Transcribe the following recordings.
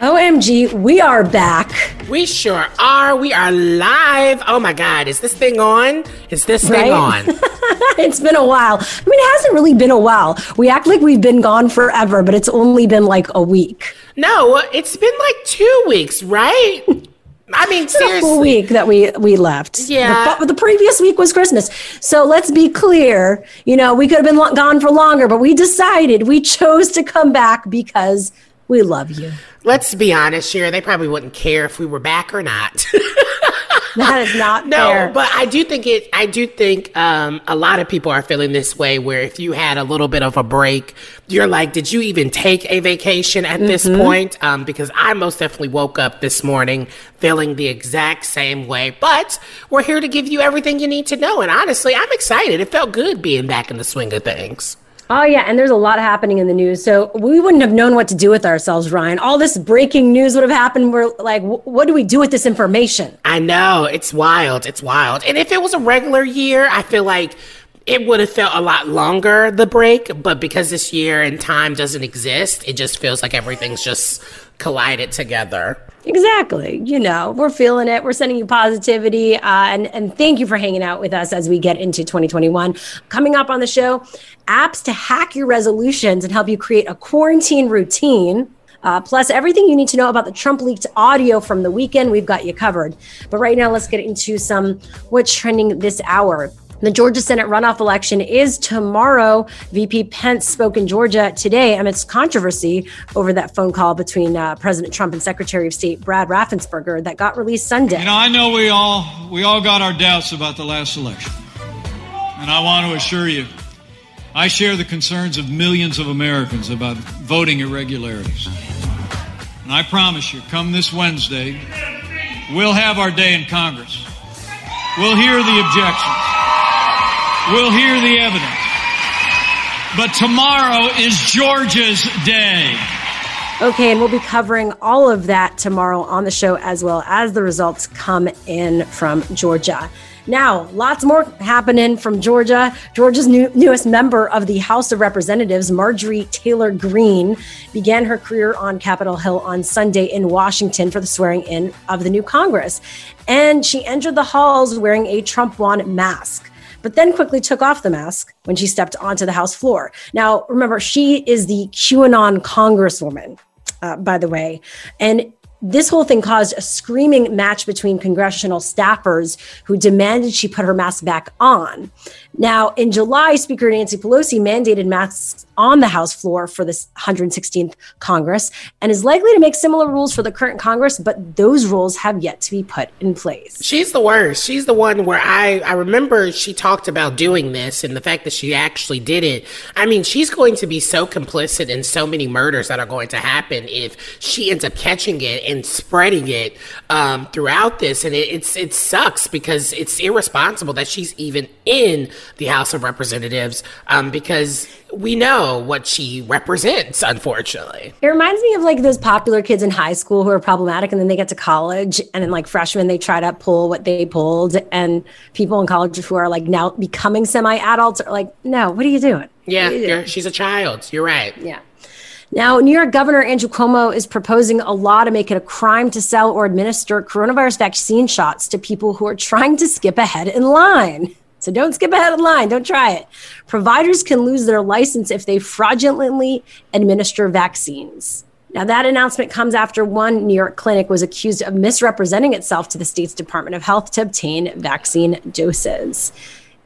OMG, we are back. We sure are. We are live. Oh my God, is this thing on? Is this thing Right? on? it's been a while. I mean, it hasn't really been a while. We act like we've been gone forever, but it's only been like a week. No, it's been like two weeks, right? I mean, It's a full seriously. week that we we left. Yeah. The, the previous week was Christmas. So let's be clear. You know, we could have been lo- gone for longer, but we decided we chose to come back because we love you. Let's be honest here. They probably wouldn't care if we were back or not. That is not No, fair. but I do think it. I do think um, a lot of people are feeling this way. Where if you had a little bit of a break, you're like, "Did you even take a vacation at this Mm-hmm. point?" Um, because I most definitely woke up this morning feeling the exact same way. But we're here to give you everything you need to know. And honestly, I'm excited. It felt good being back in the swing of things. Oh yeah, and there's a lot happening in the news, so we wouldn't have known what to do with ourselves, Ryan. All this breaking news would have happened. We're like, what do we do with this information? I know it's wild. It's wild. And if it was a regular year, I feel like it would have felt a lot longer the break. But because this year and time doesn't exist, it just feels like everything's just collided together. Exactly. You know, we're feeling it. We're sending you positivity, uh, and and thank you for hanging out with us as we get into 2021. Coming up on the show, apps to hack your resolutions and help you create a quarantine routine. Uh, plus, everything you need to know about the Trump leaked audio from the weekend, we've got you covered. But right now, let's get into some what's trending this hour. The Georgia Senate runoff election is tomorrow. VP Pence spoke in Georgia today amidst controversy over that phone call between uh, President Trump and Secretary of State Brad Raffensperger that got released Sunday. You know, I know we all we all got our doubts about the last election. And I want to assure you, I share the concerns of millions of Americans about voting irregularities. And I promise you, come this Wednesday, we'll have our day in Congress. We'll hear the objections. We'll hear the evidence. But tomorrow is Georgia's day. Okay, and we'll be covering all of that tomorrow on the show as well as the results come in from Georgia. Now, lots more happening from Georgia. Georgia's new, newest member of the House of Representatives, Marjorie Taylor Greene, began her career on Capitol Hill on Sunday in Washington for the swearing in of the new Congress. And she entered the halls wearing a Trump won mask but then quickly took off the mask when she stepped onto the House floor. Now, remember, she is the QAnon congresswoman, uh, by the way. And this whole thing caused a screaming match between congressional staffers who demanded she put her mask back on. Now, in July, Speaker Nancy Pelosi mandated masks on the House floor for this 116th Congress and is likely to make similar rules for the current Congress, but those rules have yet to be put in place. She's the worst. She's the one where I, I remember she talked about doing this and the fact that she actually did it. I mean, she's going to be so complicit in so many murders that are going to happen if she ends up catching it and spreading it um, throughout this. And it, it's it sucks because it's irresponsible that she's even in the House of Representatives um, because we know what she represents, unfortunately. It reminds me of like those popular kids in high school who are problematic and then they get to college and then like freshmen they try to pull what they pulled and people in college who are like now becoming semi-adults are like, no, what are you doing? Yeah, you're, she's a child. You're right. Yeah. Now, New York Governor Andrew Cuomo is proposing a law to make it a crime to sell or administer coronavirus vaccine shots to people who are trying to skip ahead in line. So don't skip ahead of the line. Don't try it. Providers can lose their license if they fraudulently administer vaccines. Now, that announcement comes after one New York clinic was accused of misrepresenting itself to the state's Department of Health to obtain vaccine doses.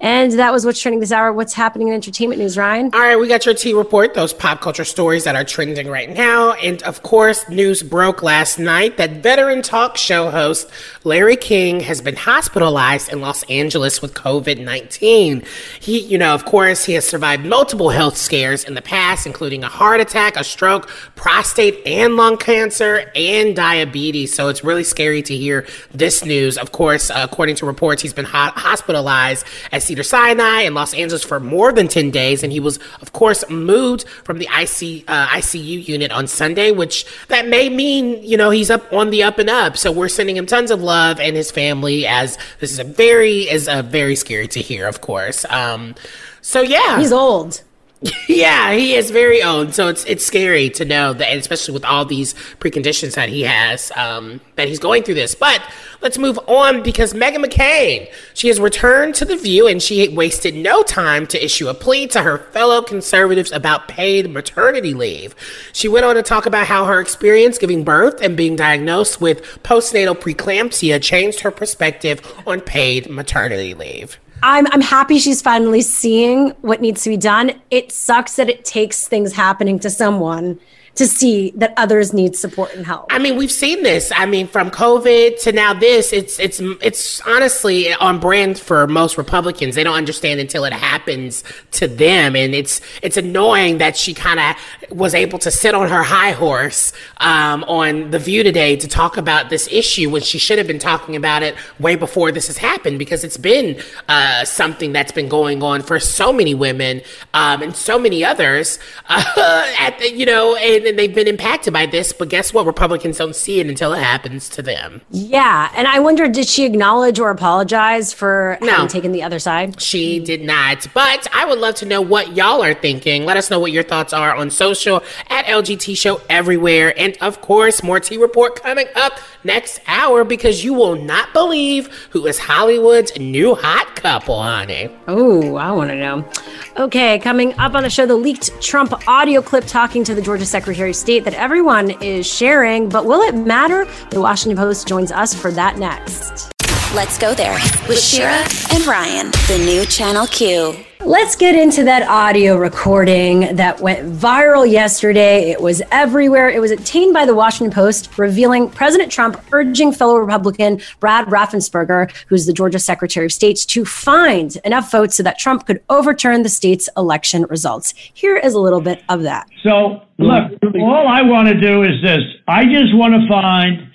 And that was what's trending this hour. What's happening in entertainment news, Ryan? All right, we got your T report, those pop culture stories that are trending right now. And of course, news broke last night that veteran talk show host Larry King has been hospitalized in Los Angeles with COVID 19. He, you know, of course, he has survived multiple health scares in the past, including a heart attack, a stroke, prostate and lung cancer, and diabetes. So it's really scary to hear this news. Of course, according to reports, he's been ho- hospitalized as Cedar Sinai in Los Angeles for more than 10 days. And he was, of course, moved from the IC, uh, ICU unit on Sunday, which that may mean, you know, he's up on the up and up. So we're sending him tons of love and his family as this is a very, is a very scary to hear, of course. Um, so yeah. He's old. yeah, he is very old, so it's it's scary to know that, especially with all these preconditions that he has, um, that he's going through this. But let's move on because Meghan McCain, she has returned to the View, and she wasted no time to issue a plea to her fellow conservatives about paid maternity leave. She went on to talk about how her experience giving birth and being diagnosed with postnatal preeclampsia changed her perspective on paid maternity leave. I'm I'm happy she's finally seeing what needs to be done. It sucks that it takes things happening to someone to see that others need support and help. I mean, we've seen this. I mean, from COVID to now this, it's it's it's honestly on brand for most Republicans. They don't understand until it happens to them, and it's it's annoying that she kind of was able to sit on her high horse um, on the View today to talk about this issue when she should have been talking about it way before this has happened because it's been uh, something that's been going on for so many women um, and so many others. Uh, at the, you know, and and they've been impacted by this, but guess what? Republicans don't see it until it happens to them. Yeah. And I wonder, did she acknowledge or apologize for no, having taken the other side? She did not. But I would love to know what y'all are thinking. Let us know what your thoughts are on social at LGT Show everywhere. And of course, more T Report coming up next hour because you will not believe who is Hollywood's new hot couple, honey. Oh, I want to know. Okay, coming up on the show, the leaked Trump audio clip talking to the Georgia Secretary of State that everyone is sharing. But will it matter? The Washington Post joins us for that next. Let's go there with Shira and Ryan, the new Channel Q. Let's get into that audio recording that went viral yesterday. It was everywhere. It was obtained by the Washington Post, revealing President Trump urging fellow Republican Brad Raffensperger, who's the Georgia Secretary of State, to find enough votes so that Trump could overturn the state's election results. Here is a little bit of that. So, look, all I want to do is this I just want to find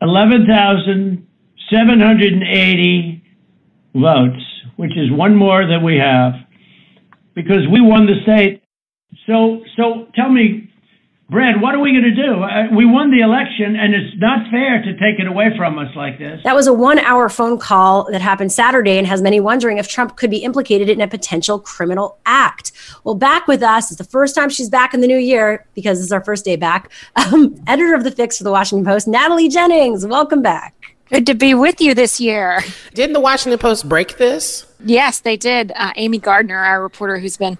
11,780 votes, which is one more than we have because we won the state. So, so tell me, Brad, what are we going to do? Uh, we won the election, and it's not fair to take it away from us like this. That was a one hour phone call that happened Saturday and has many wondering if Trump could be implicated in a potential criminal act. Well, back with us, it's the first time she's back in the new year because this is our first day back. Um, editor of The Fix for the Washington Post, Natalie Jennings. Welcome back. Good to be with you this year. Didn't the Washington Post break this? Yes, they did. Uh, Amy Gardner, our reporter who's been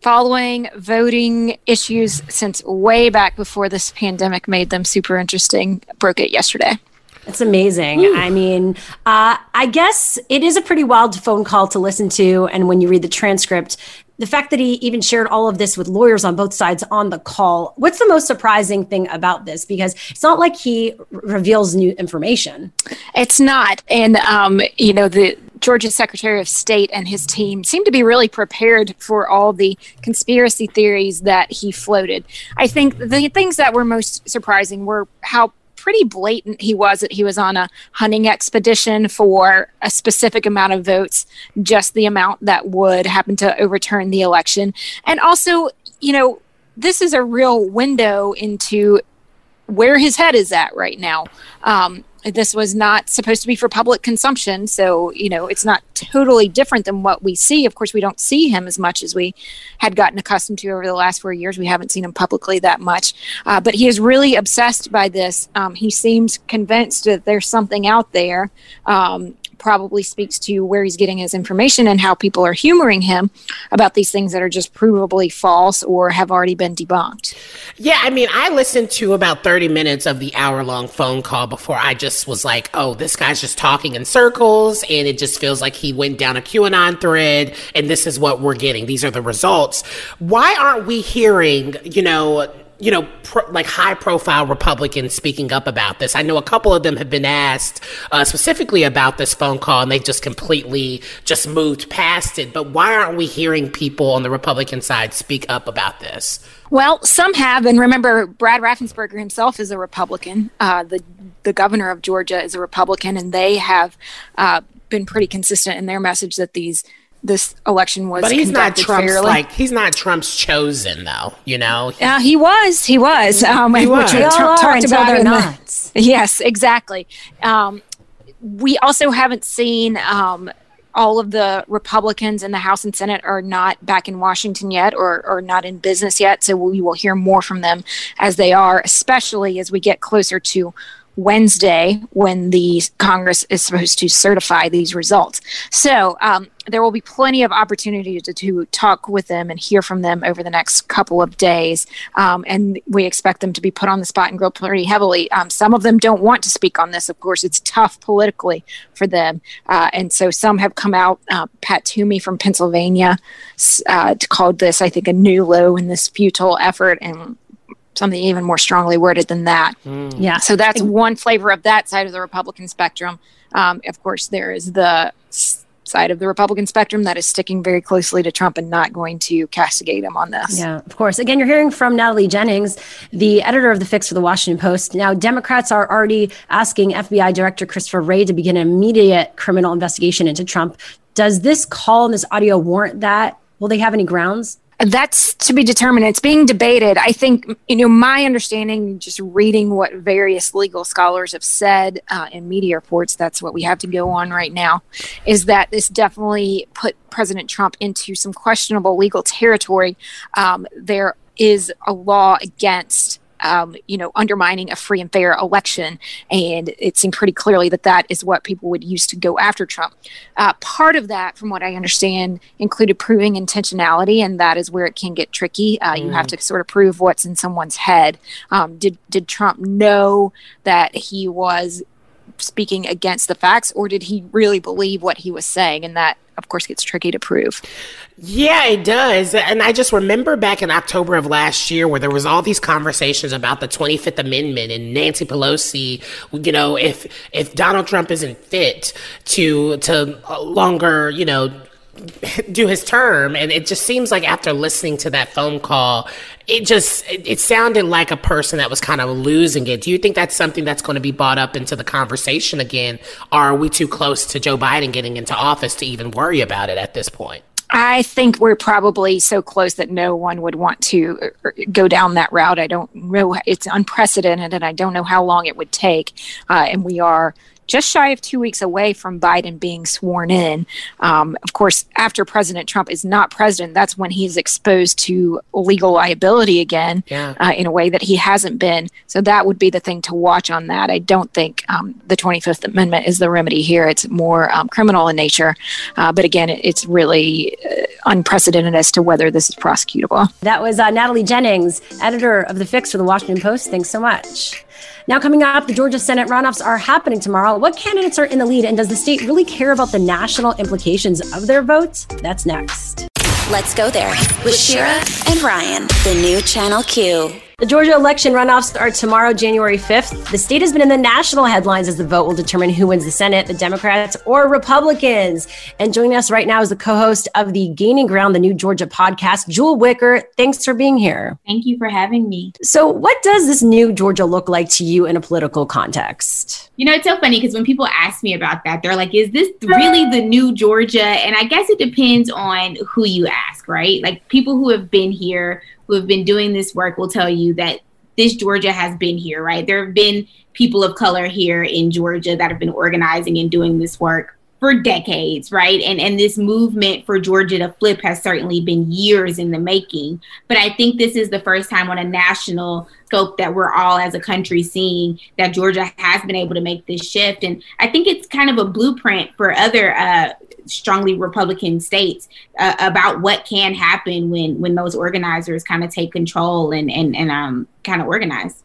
following voting issues since way back before this pandemic made them super interesting, broke it yesterday. It's amazing. Ooh. I mean, uh, I guess it is a pretty wild phone call to listen to. And when you read the transcript, the fact that he even shared all of this with lawyers on both sides on the call. What's the most surprising thing about this? Because it's not like he r- reveals new information. It's not. And, um, you know, the Georgia Secretary of State and his team seem to be really prepared for all the conspiracy theories that he floated. I think the things that were most surprising were how pretty blatant he was that he was on a hunting expedition for a specific amount of votes, just the amount that would happen to overturn the election. And also, you know, this is a real window into where his head is at right now. Um, this was not supposed to be for public consumption. So you know it's not totally different than what we see. Of course we don't see him as much as we had gotten accustomed to over the last four years. We haven't seen him publicly that much. Uh, but he is really obsessed by this. Um, he seems convinced that there's something out there. Um, probably speaks to where he's getting his information and how people are humoring him about these things that are just provably false or have already been debunked. Yeah, I mean, I listened to about 30 minutes of the hour long phone call before I just was like, oh, this guy's just talking in circles. And it just feels like he went down a QAnon thread and this is what we're getting. These are the results. Why aren't we hearing, you know, you know, pro, like high profile Republicans speaking up about this. I know a couple of them have been asked uh, specifically about this phone call and they just completely just moved past it. But why aren't we hearing people on the Republican side speak up about this? Well, some have, and remember, Brad Raffensperger himself is a Republican. Uh, the the governor of Georgia is a Republican, and they have uh, been pretty consistent in their message that these this election was. But he's not Trump's fairly. like he's not Trump's chosen though. You know. Yeah, uh, he was. He was. Um, he was. Which we all ta- are talked about they're in the- not. Yes, exactly. Um, we also haven't seen um, all of the Republicans in the House and Senate are not back in Washington yet or, or not in business yet. So we will hear more from them as they are, especially as we get closer to Wednesday when the Congress is supposed to certify these results. So um, there will be plenty of opportunity to, to talk with them and hear from them over the next couple of days. Um, and we expect them to be put on the spot and grilled pretty heavily. Um, some of them don't want to speak on this. Of course, it's tough politically for them. Uh, and so some have come out. Uh, Pat Toomey from Pennsylvania uh, called this, I think, a new low in this futile effort. And something even more strongly worded than that. Yeah. So that's one flavor of that side of the Republican spectrum. Um, of course, there is the side of the Republican spectrum that is sticking very closely to Trump and not going to castigate him on this. Yeah, of course. Again, you're hearing from Natalie Jennings, the editor of the Fix for the Washington Post. Now, Democrats are already asking FBI Director Christopher Wray to begin an immediate criminal investigation into Trump. Does this call and this audio warrant that? Will they have any grounds? That's to be determined. It's being debated. I think, you know, my understanding, just reading what various legal scholars have said uh, in media reports, that's what we have to go on right now, is that this definitely put President Trump into some questionable legal territory. Um, there is a law against. Um, you know, undermining a free and fair election. And it seemed pretty clearly that that is what people would use to go after Trump. Uh, part of that, from what I understand, included proving intentionality, and that is where it can get tricky. Uh, You have to sort of prove what's in someone's head. Um, did did Trump know that he was speaking against the facts, or did he really believe what he was saying? And that, of course, gets tricky to prove. Yeah, it does. And I just remember back in October of last year where there was all these conversations about the 25th Amendment and Nancy Pelosi, you know, if if Donald Trump isn't fit to to longer, you know, do his term and it just seems like after listening to that phone call it just it, it sounded like a person that was kind of losing it do you think that's something that's going to be brought up into the conversation again or are we too close to joe biden getting into office to even worry about it at this point I think we're probably so close that no one would want to uh, go down that route. I don't know. It's unprecedented, and I don't know how long it would take. Uh, and we are just shy of two weeks away from Biden being sworn in. Um, of course, after President Trump is not president, that's when he's exposed to legal liability again Yeah. uh, in a way that he hasn't been. So that would be the thing to watch on that. I don't think um, the 25th Amendment is the remedy here. It's more um, criminal in nature. Uh, but again, it, it's really uh, unprecedented as to whether this is prosecutable. That was uh, Natalie Jennings, editor of The Fix for the Washington Post. Thanks so much. Now, coming up, the Georgia Senate runoffs are happening tomorrow. What candidates are in the lead, and does the state really care about the national implications of their votes? That's next. Let's go there with Shira and Ryan, the new Channel Q. The Georgia election runoffs are tomorrow, January 5th. The state has been in the national headlines as the vote will determine who wins the Senate, the Democrats or Republicans. And joining us right now is the co host of the Gaining Ground, the new Georgia podcast, Jewel Wicker. Thanks for being here. Thank you for having me. So, what does this new Georgia look like to you in a political context? You know, it's so funny because when people ask me about that, they're like, is this really the new Georgia? And I guess it depends on who you ask, right? Like people who have been here, who have been doing this work will tell you that this Georgia has been here, right? There have been people of color here in Georgia that have been organizing and doing this work for decades, right? And and this movement for Georgia to flip has certainly been years in the making. But I think this is the first time on a national scope that we're all as a country seeing that Georgia has been able to make this shift. And I think it's kind of a blueprint for other uh, strongly Republican states uh, about what can happen when when those organizers kind of take control and and and um kind of organize.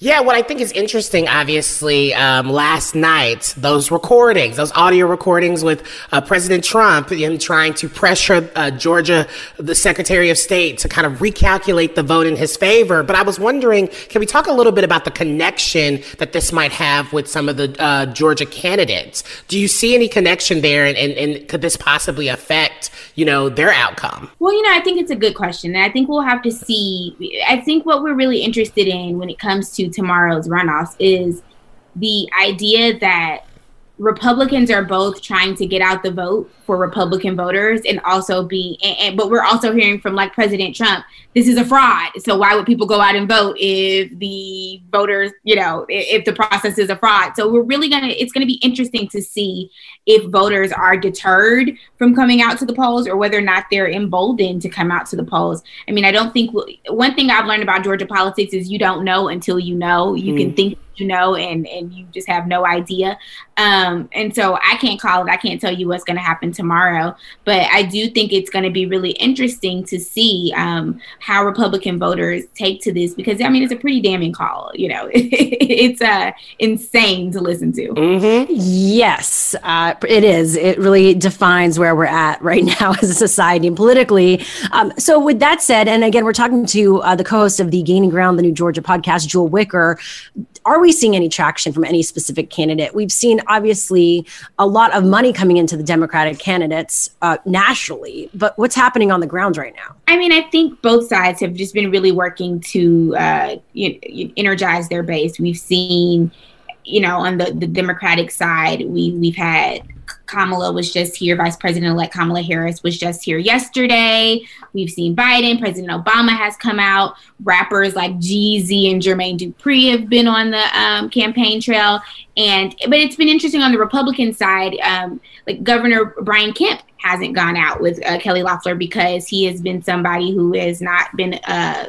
Yeah, what I think is interesting, obviously, um, last night, those recordings, those audio recordings with uh, President Trump, him trying to pressure uh, Georgia, the Secretary of State, to kind of recalculate the vote in his favor. But I was wondering, can we talk a little bit about the connection that this might have with some of the uh, Georgia candidates? Do you see any connection there, and, and, and could this possibly affect, you know, their outcome? Well, you know, I think it's a good question, and I think we'll have to see. I think what we're really interested in when it comes to tomorrow's runoffs is the idea that Republicans are both trying to get out the vote for Republican voters and also be, and, and, but we're also hearing from like President Trump, this is a fraud. So why would people go out and vote if the voters, you know, if, if the process is a fraud? So we're really gonna, it's gonna be interesting to see if voters are deterred from coming out to the polls or whether or not they're emboldened to come out to the polls. I mean, I don't think one thing I've learned about Georgia politics is you don't know until you know. You mm. can think you know and and you just have no idea. Um and so i can't call it i can't tell you what's going to happen tomorrow but i do think it's going to be really interesting to see um how republican voters take to this because i mean it's a pretty damning call you know. It's uh insane to listen to. Mm-hmm. yes uh it is. It really defines where we're at right now as a society and politically. Um so with that said and again we're talking to uh, the co-host of the gaining ground the new georgia podcast jewel wicker are we seeing any traction from any specific candidate? We've seen obviously a lot of money coming into the Democratic candidates uh, nationally, but what's happening on the ground right now? I mean, I think both sides have just been really working to uh, you know, energize their base. We've seen, you know, on the, the Democratic side, we we've had Kamala was just here. Vice President elect Kamala Harris was just here yesterday. We've seen Biden. President Obama has come out. Rappers like Jeezy and Jermaine Dupri have been on the um, campaign trail. And but it's been interesting on the Republican side. Um, like Governor Brian Kemp hasn't gone out with uh, Kelly Loeffler because he has been somebody who has not been uh,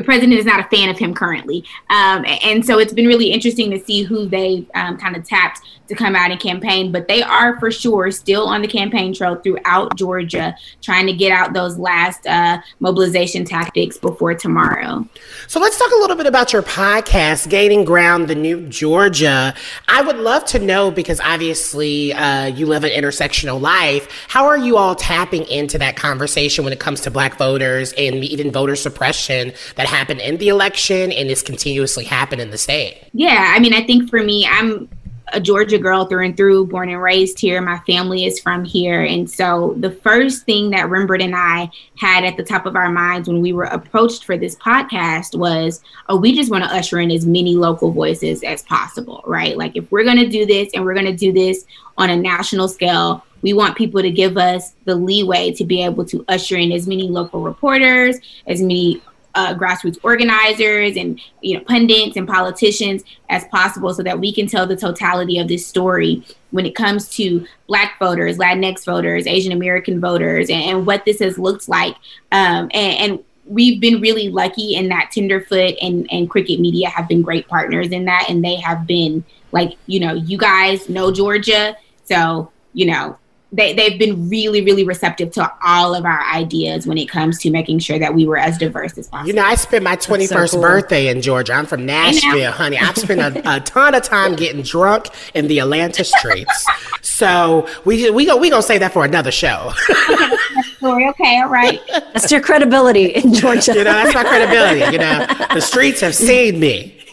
the president is not a fan of him currently. Um, and so it's been really interesting to see who they um, kind of tapped to come out and campaign. But they are for sure still on the campaign trail throughout Georgia, trying to get out those last uh, mobilization tactics before tomorrow. So let's talk a little bit about your podcast, Gaining Ground, the New Georgia. I would love to know because obviously uh, you live an intersectional life. How are you all tapping into that conversation when it comes to Black voters and even voter suppression? that happened in the election and is continuously happening in the state? Yeah, I mean, I think for me, I'm a Georgia girl through and through, born and raised here. My family is from here. And so the first thing that Rembert and I had at the top of our minds when we were approached for this podcast was, oh, we just want to usher in as many local voices as possible, right? Like if we're going to do this and we're going to do this on a national scale, we want people to give us the leeway to be able to usher in as many local reporters, as many uh, grassroots organizers and you know pundits and politicians as possible so that we can tell the totality of this story when it comes to black voters latinx voters asian american voters and, and, what this has looked like. Um, and, and we've been really lucky in that tenderfoot and, and cricket media have been great partners in that and they have been like you know you guys know georgia so you know they, they've been really, really receptive to all of our ideas when it comes to making sure that we were as diverse as possible. You know, I spent my 21st so cool. birthday in Georgia. I'm from Nashville, honey. I've spent a, a, ton of time getting drunk in the Atlanta streets. so we we go we gonna say that for another show. okay, story. Okay, all right. That's your credibility in Georgia. you know, that's my credibility. You know, the streets have seen me.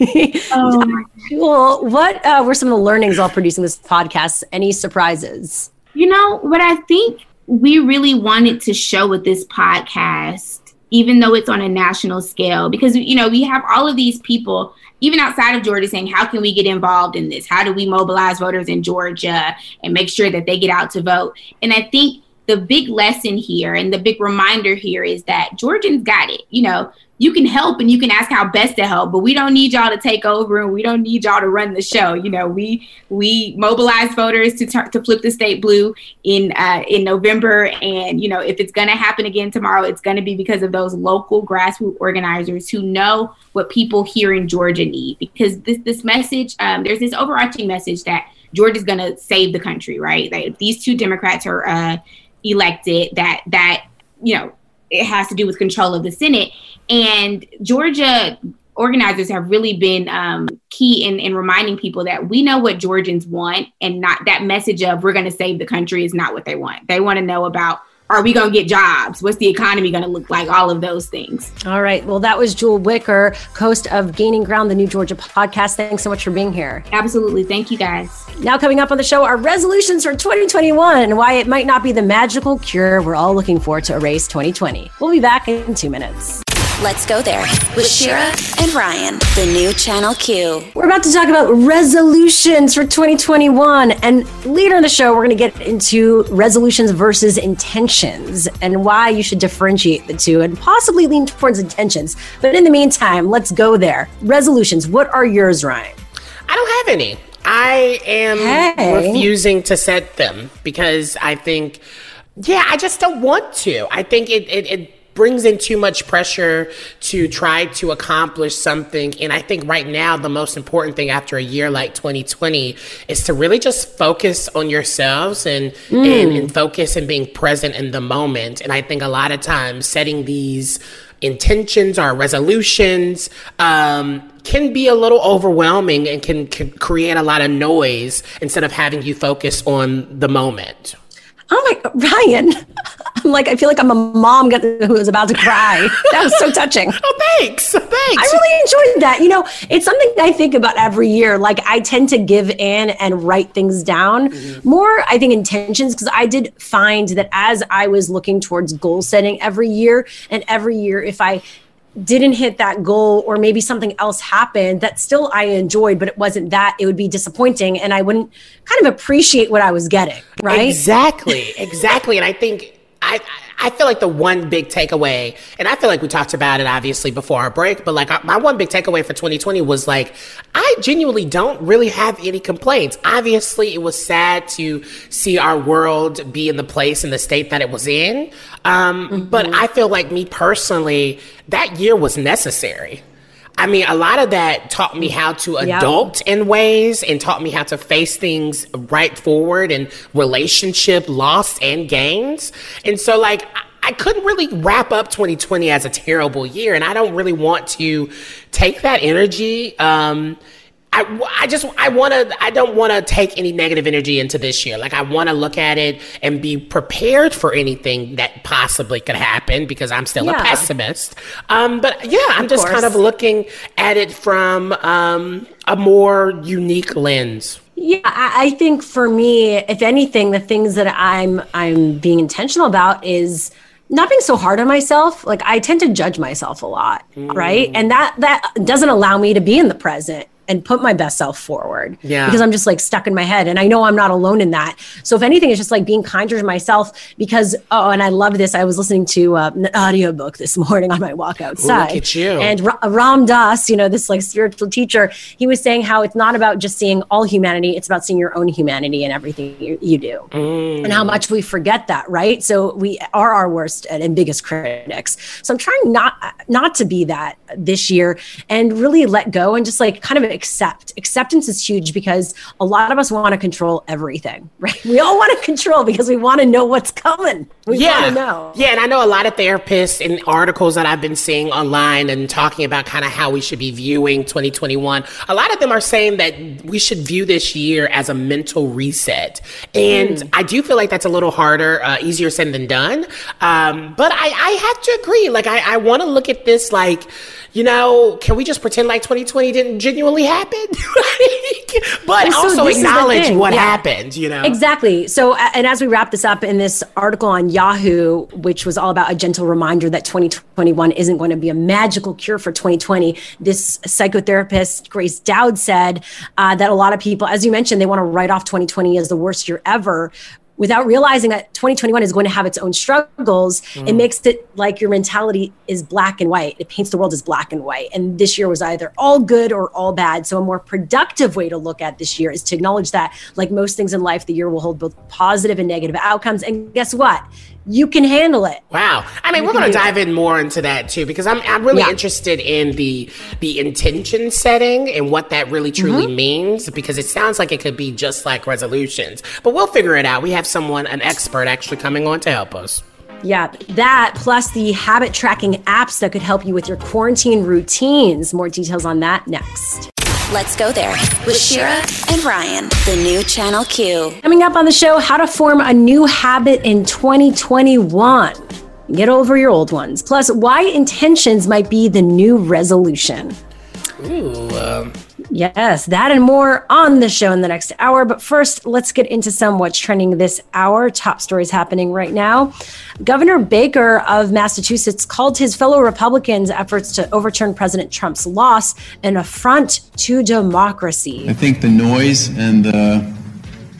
oh, well, what uh, were some of the learnings while producing this podcast? Any surprises? You know, what I think we really wanted to show with this podcast, even though it's on a national scale, because, you know, we have all of these people, even outside of Georgia, saying, how can we get involved in this? How do we mobilize voters in Georgia and make sure that they get out to vote? And I think the big lesson here and the big reminder here is that Georgians got it. You know, you can help and you can ask how best to help, but we don't need y'all to take over and we don't need y'all to run the show. You know, we we mobilize voters to t- to flip the state blue in uh, in November, and you know, if it's to happen again tomorrow, it's to be because of those local grassroots organizers who know what people here in Georgia need. Because this this message, um, there's this overarching message that Georgia's to save the country, right? If these two Democrats are uh, elected, that that you know it has to do with control of the Senate. And Georgia organizers have really been um, key in, in reminding people that we know what Georgians want and not that message of we're going to save the country is not what they want. They want to know about are we going to get jobs? What's the economy going to look like? All of those things. All right. Well, that was Jewel Wicker, host of Gaining Ground, the New Georgia podcast. Thanks so much for being here. Absolutely. Thank you, guys. Now, coming up on the show are resolutions for 2021 and why it might not be the magical cure we're all looking for to erase 2020. We'll be back in two minutes. Let's go there with Shira and Ryan, the new Channel Q. We're about to talk about resolutions for 2021. And later in the show, we're going to get into resolutions versus intentions and why you should differentiate the two and possibly lean towards intentions. But in the meantime, let's go there. Resolutions, what are yours, Ryan? I don't have any. I am hey. refusing to set them because I think, yeah, I just don't want to. I think it, it, it brings in too much pressure to try to accomplish something. And I think right now, the most important thing after a year like 2020 is to really just focus on yourselves and, mm. and, and focus and being present in the moment. And I think a lot of times setting these intentions or resolutions um, can be a little overwhelming and can, can create a lot of noise instead of having you focus on the moment. Oh my, Ryan. I'm like, I feel like I'm a mom who is about to cry. That was so touching. oh, thanks. Thanks. I really enjoyed that. You know, it's something I think about every year. Like, I tend to give in and write things down mm-hmm. more, I think, intentions, because I did find that as I was looking towards goal setting every year, and every year, if I didn't hit that goal or maybe something else happened that still I enjoyed, but it wasn't that, it would be disappointing and I wouldn't kind of appreciate what I was getting. Right. Exactly. Exactly. and I think I, I feel like the one big takeaway, and I feel like we talked about it obviously before our break, but like my one big takeaway for 2020 was like, I genuinely don't really have any complaints. Obviously, it was sad to see our world be in the place and the state that it was in. Um, mm-hmm. But I feel like me personally, that year was necessary. I mean, a lot of that taught me how to adult in ways and taught me how to face things right forward and relationship loss and gains. And so, like, I couldn't really wrap up 2020 as a terrible year. And I don't really want to take that energy. Um, I, I just I want to I don't want to take any negative energy into this year. Like I want to look at it and be prepared for anything that possibly could happen because I'm still yeah. a pessimist. Um, but yeah, I'm of just course. kind of looking at it from um, a more unique lens. Yeah, I think for me, if anything, the things that I'm I'm being intentional about is not being so hard on myself like i tend to judge myself a lot mm. right and that that doesn't allow me to be in the present and put my best self forward. Yeah. Because I'm just like stuck in my head. And I know I'm not alone in that. So if anything, it's just like being kinder to myself because, oh, and I love this. I was listening to uh, an audiobook this morning on my walk outside. Ooh, look at you. And Ra- Ram Dass, you know, this like spiritual teacher, he was saying how it's not about just seeing all humanity, it's about seeing your own humanity and everything you, you do. Mm. And how much we forget that, right? So we are our worst and biggest critics. So I'm trying not not to be that this year and really let go and just like kind of accept. Acceptance is huge because a lot of us want to control everything, right? We all want to control because we want to know what's coming. We yeah. want to know. Yeah, and I know a lot of therapists and articles that I've been seeing online and talking about kind of how we should be viewing 2021. A lot of them are saying that we should view this year as a mental reset. And mm. I do feel like that's a little harder, uh, easier said than done. Um, but I, I have to agree. Like, I, I want to look at this like, you know, can we just pretend like 2020 didn't genuinely happen? but so also acknowledge what yeah. happened, you know? Exactly. So, and as we wrap this up in this article on Yahoo, which was all about a gentle reminder that 2021 isn't going to be a magical cure for 2020, this psychotherapist, Grace Dowd, said uh, that a lot of people, as you mentioned, they want to write off 2020 as the worst year ever without realizing that 2021 is going to have its own struggles, mm. it makes it like your mentality is black and white. It paints the world as black and white. And this year was either all good or all bad. So, a more productive way to look at this year is to acknowledge that, like most things in life, the year will hold both positive and negative outcomes. And guess what? You can handle it. Wow. I mean, you we're going to dive in more into that too because I'm I'm really yeah. interested in the the intention setting and what that really truly mm-hmm. means because it sounds like it could be just like resolutions. But we'll figure it out. We have someone an expert actually coming on to help us. Yeah, that plus the habit tracking apps that could help you with your quarantine routines. More details on that next. Let's go there with Shira and Ryan, the new Channel Q. Coming up on the show, how to form a new habit in 2021. Get over your old ones. Plus, why intentions might be the new resolution. Ooh, um, Yes, that and more on the show in the next hour. But first, let's get into some what's trending this hour. Top stories happening right now. Governor Baker of Massachusetts called his fellow Republicans' efforts to overturn President Trump's loss an affront to democracy. I think the noise and the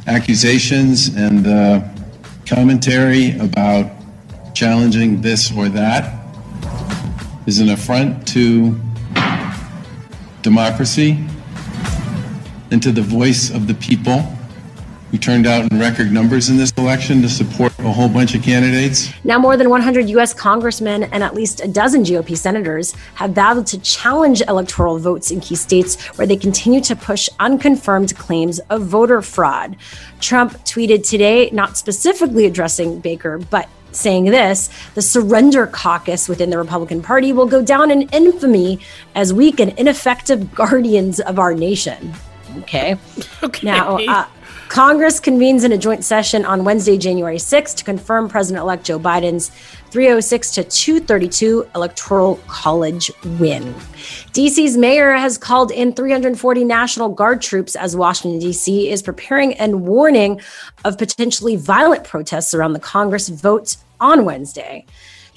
accusations and the commentary about challenging this or that is an affront to democracy and to the voice of the people who turned out in record numbers in this election to support a whole bunch of candidates. Now, more than 100 U.S. congressmen and at least a dozen GOP senators have vowed to challenge electoral votes in key states where they continue to push unconfirmed claims of voter fraud. Trump tweeted today, not specifically addressing Baker, but saying this the surrender caucus within the Republican Party will go down in infamy as weak and ineffective guardians of our nation. Okay. Okay. Now, uh, Congress convenes in a joint session on Wednesday, January 6th to confirm President elect Joe Biden's 306 to 232 electoral college win. DC's mayor has called in 340 National Guard troops as Washington, D.C. is preparing and warning of potentially violent protests around the Congress vote on Wednesday.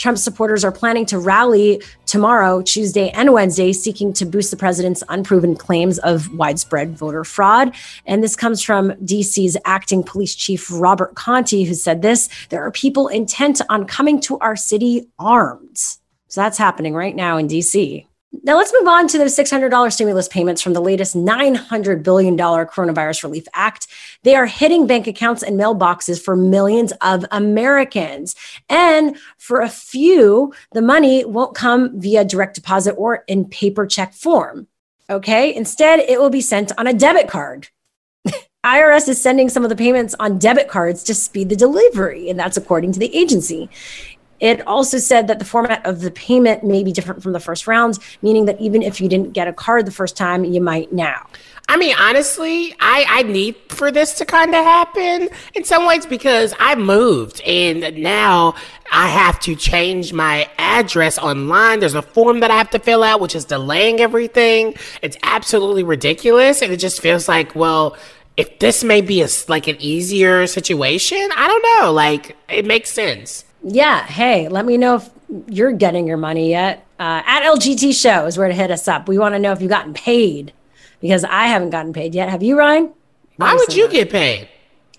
Trump supporters are planning to rally tomorrow, Tuesday, and Wednesday, seeking to boost the president's unproven claims of widespread voter fraud. And this comes from DC's acting police chief, Robert Contee, who said this there are people intent on coming to our city armed. So that's happening right now in DC. Now let's move on to those $600 stimulus payments from the latest $900 billion Coronavirus Relief Act. They are hitting bank accounts and mailboxes for millions of Americans. And for a few, the money won't come via direct deposit or in paper check form. Okay. Instead, it will be sent on a debit card. IRS is sending some of the payments on debit cards to speed the delivery, and that's according to the agency. It also said that the format of the payment may be different from the first rounds, meaning that even if you didn't get a card the first time, you might now. I mean, honestly, I, I need for this to kind of happen in some ways because I moved and now I have to change my address online. There's a form that I have to fill out, which is delaying everything. It's absolutely ridiculous. And it just feels like, well, if this may be a, like an easier situation, I don't know. Like, it makes sense yeah, hey, let me know if you're getting your money yet. Uh, at LGT Show is where to hit us up. We want to know if you've gotten paid because I haven't gotten paid yet. Have you, Ryan? Why would you get paid?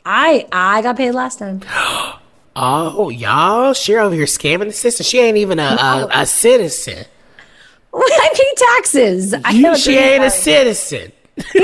I I got paid last time. oh, y'all, she over here scamming the system. She ain't even a, a, a citizen. I pay taxes. You, she ain't a citizen.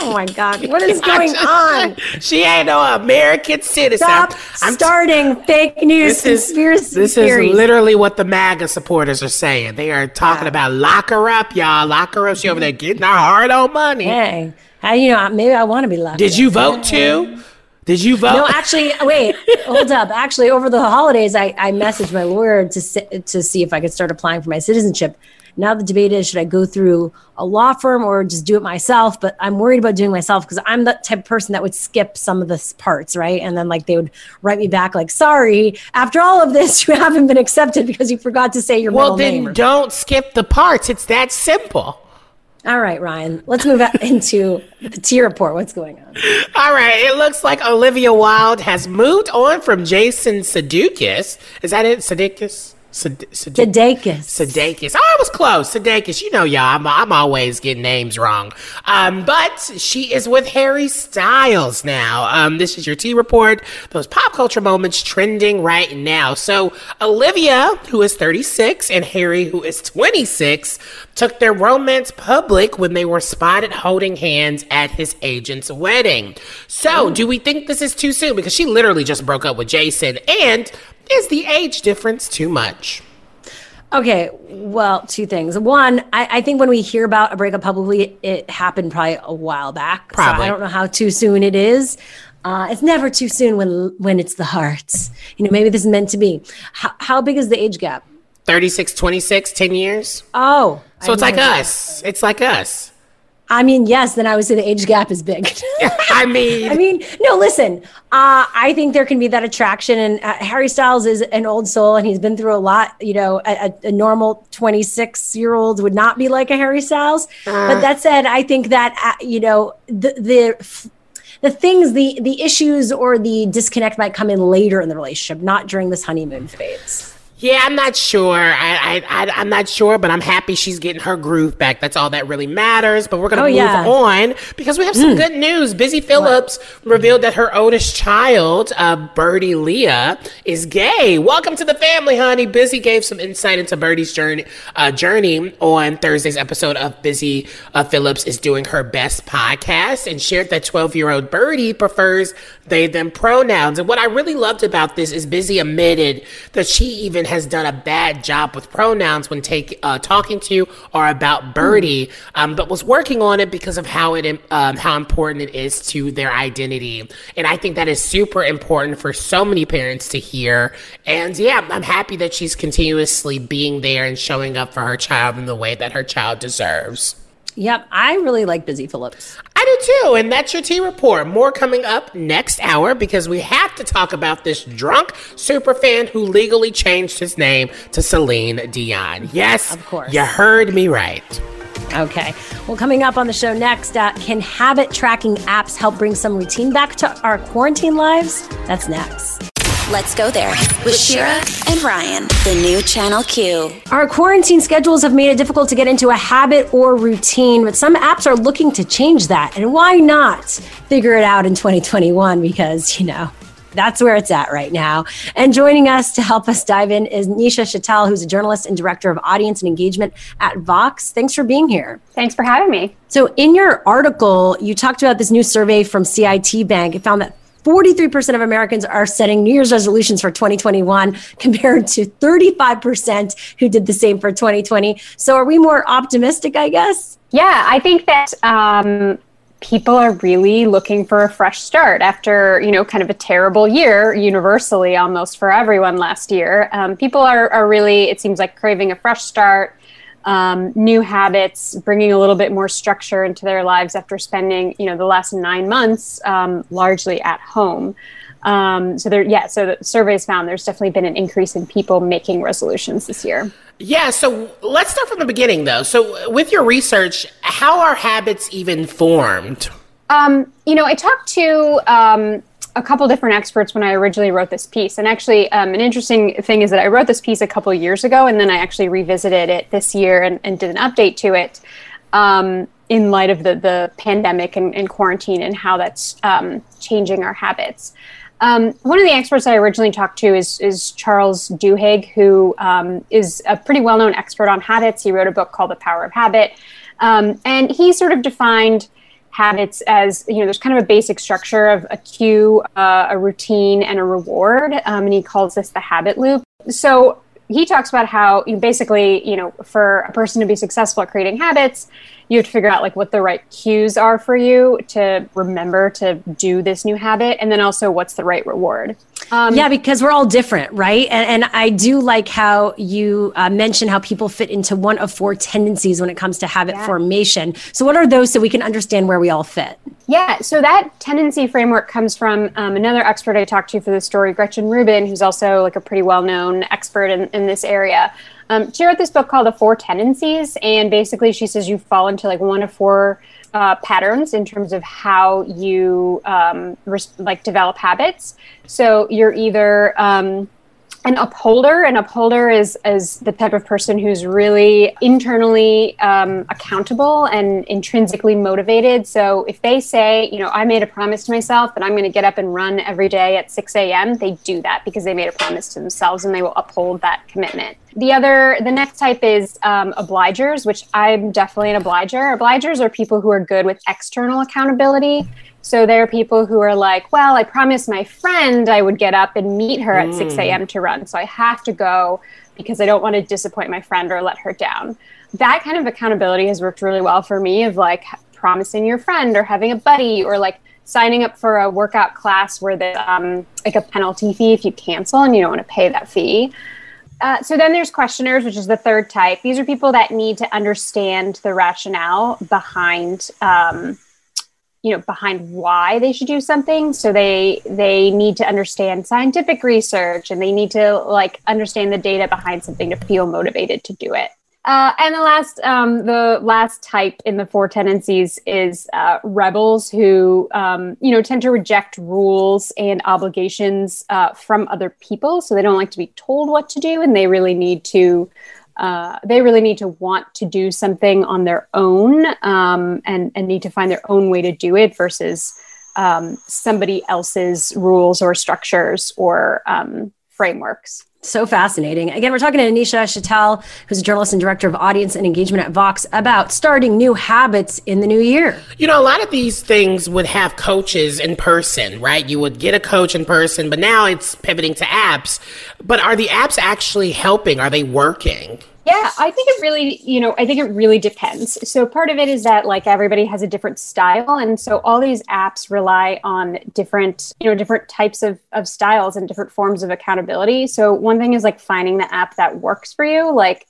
oh my God, what is going on? She ain't no American citizen. Stop I'm, starting t- fake news this conspiracy is, This theories. is literally what the MAGA supporters are saying. They are talking about lock her up, y'all. Lock her up. She over there getting her hard on money. Hey, how you know? Maybe I want to be locked. Did up. you vote too? Did you vote? No, actually, wait, hold up. Actually, over the holidays, I, I messaged my lawyer to to see if I could start applying for my citizenship. Now the debate is should I go through a law firm or just do it myself? But I'm worried about doing myself because I'm the type of person that would skip some of the parts, right? And then like they would write me back like, sorry, after all of this, you haven't been accepted because you forgot to say your well, middle name. Well, then don't skip the parts. It's that simple. All right, Ryan. Let's move into the T report. What's going on? All right. It looks like Olivia Wilde has moved on from Jason Sudeikis. Is that it? Sudeikis? Sudeikis. Sudeikis. Oh, I was close. Sudeikis. You know, y'all. I'm, I'm always getting names wrong. Um, but she is with Harry Styles now. Um, this is your T report. Those pop culture moments trending right now. So Olivia, who is 36, and Harry, who is 26, took their romance public when they were spotted holding hands at his agent's wedding. So, do we think this is too soon? Because she literally just broke up with Jason, and is the age difference too much? Okay, well, two things. One, I, I, think when we hear about a breakup publicly, it happened probably a while back. Probably. So I don't know how too soon it is. Uh, it's never too soon when when it's the hearts. You know, maybe this is meant to be. How, how big is the age gap? 36, 26, 10 years. Oh. So it's like us. It's like us. I mean, yes, then I would say the age gap is big. I mean, I mean, no, listen, uh, I think there can be that attraction. And uh, Harry Styles is an old soul and he's been through a lot. You know, a, a normal 26 year old would not be like a Harry Styles. Uh. but that said, I think that, uh, you know, the, the, the things, the the issues or the disconnect might come in later in the relationship, not during this honeymoon phase. Yeah, I'm not sure. I, I, I, am not sure, but I'm happy she's getting her groove back. That's all that really matters. But we're going to Oh, move yeah. on because we have some good news. Busy Phillips revealed that her oldest child, uh, Birdie Leah, is gay. Welcome to the family, honey. Busy gave some insight into Birdie's journey, uh, journey on Thursday's episode of Busy uh, Phillips is doing her best podcast and shared that 12 year old Birdie prefers they them pronouns. And what I really loved about this is Busy admitted that she even has done a bad job with pronouns when take uh, talking to or about Birdie, um, but was working on it because of how it um, how important it is to their identity. And I think that is super important for so many parents to hear. And yeah, I'm happy that she's continuously being there and showing up for her child in the way that her child deserves. Yep, I really like Busy Phillips. I do too, and that's your tea report. More coming up next hour because we have to talk about this drunk super fan who legally changed his name to Celine Dion. Yes, Of course. you heard me right. Okay. Well, coming up on the show next, uh, can habit tracking apps help bring some routine back to our quarantine lives? That's next. Let's go there with Shira and Ryan, the new Channel Q. Our quarantine schedules have made it difficult to get into a habit or routine, but some apps are looking to change that. And why not figure it out in 2021? Because, you know, that's where it's at right now. And joining us to help us dive in is Nisha Chittal, who's a journalist and director of audience and engagement at Vox. Thanks for being here. Thanks for having me. So, in your article, you talked about this new survey from CIT Bank. It found that 43% of Americans are setting New Year's resolutions for 2021 compared to 35% who did the same for 2020. So, are we more optimistic, I guess? Yeah, I think that um, people are really looking for a fresh start after, you know, kind of a terrible year universally almost for everyone last year. Um, people are, are really, it seems like, craving a fresh start. Um, new habits, bringing a little bit more structure into their lives after spending, you know, the last nine months um, largely at home. Um, so there, yeah. So the surveys found there's definitely been an increase in people making resolutions this year. Yeah, so let's start from the beginning though. So, with your research, how are habits even formed? Um, you know, I talked to um, a couple different experts when I originally wrote this piece. And actually, um, an interesting thing is that I wrote this piece a couple years ago, and then I actually revisited it this year and, and did an update to it um, in light of the, the pandemic and, and quarantine and how that's um, changing our habits. Um, one of the experts I originally talked to is, is Charles Duhigg, who um, is a pretty well known expert on habits. He wrote a book called The Power of Habit. Um, and he sort of defined habits as you know there's kind of a basic structure of a cue uh, a routine and a reward um, and he calls this the habit loop. So he talks about how you basically you know for a person to be successful at creating habits you have to figure out like what the right cues are for you to remember to do this new habit and then also what's the right reward Um, yeah, because we're all different, right? And, and I do like how you uh, mention how people fit into one of four tendencies when it comes to habit formation. So, what are those so we can understand where we all fit? Yeah, so that tendency framework comes from um, another expert I talked to for this story, Gretchen Rubin, who's also like a pretty well known expert in, in this area. Um, she wrote this book called The Four Tendencies, and basically she says you fall into like one of four uh, patterns in terms of how you um, res- like develop habits. So you're either um, an upholder. An upholder is is the type of person who's really internally um, accountable and intrinsically motivated. So if they say, you know, I made a promise to myself that I'm going to get up and run every day at 6 a.m., they do that because they made a promise to themselves and they will uphold that commitment. The other, the next type is um, obligers, which I'm definitely an obliger. Obligers are people who are good with external accountability. So there are people who are like, well, I promised my friend I would get up and meet her at 6 a.m. to run. So I have to go because I don't want to disappoint my friend or let her down. That kind of accountability has worked really well for me of like promising your friend or having a buddy or like signing up for a workout class where there's um, like a penalty fee if you cancel and you don't want to pay that fee. Uh, so then there's questioners, which is the third type. These are people that need to understand the rationale behind um, you know behind why they should do something. So they they need to understand scientific research and they need to like understand the data behind something to feel motivated to do it. Uh, and the last um, the last type in the four tendencies is uh, rebels who um, you know tend to reject rules and obligations uh, from other people. So they don't like to be told what to do and they really need to uh, they really need to want to do something on their own um, and, and need to find their own way to do it versus um, somebody else's rules or structures or um, frameworks. So fascinating. Again, we're talking to Anisha Chittal, who's a journalist and director of audience and engagement at Vox, about starting new habits in the new year. You know, a lot of these things would have coaches in person, right? You would get a coach in person, but now it's pivoting to apps. But are the apps actually helping? Are they working? Yeah, I think it really, you know, I think it really depends. So part of it is that like everybody has a different style. And so all these apps rely on different, you know, different types of, of styles and different forms of accountability. So one thing is like finding the app that works for you. Like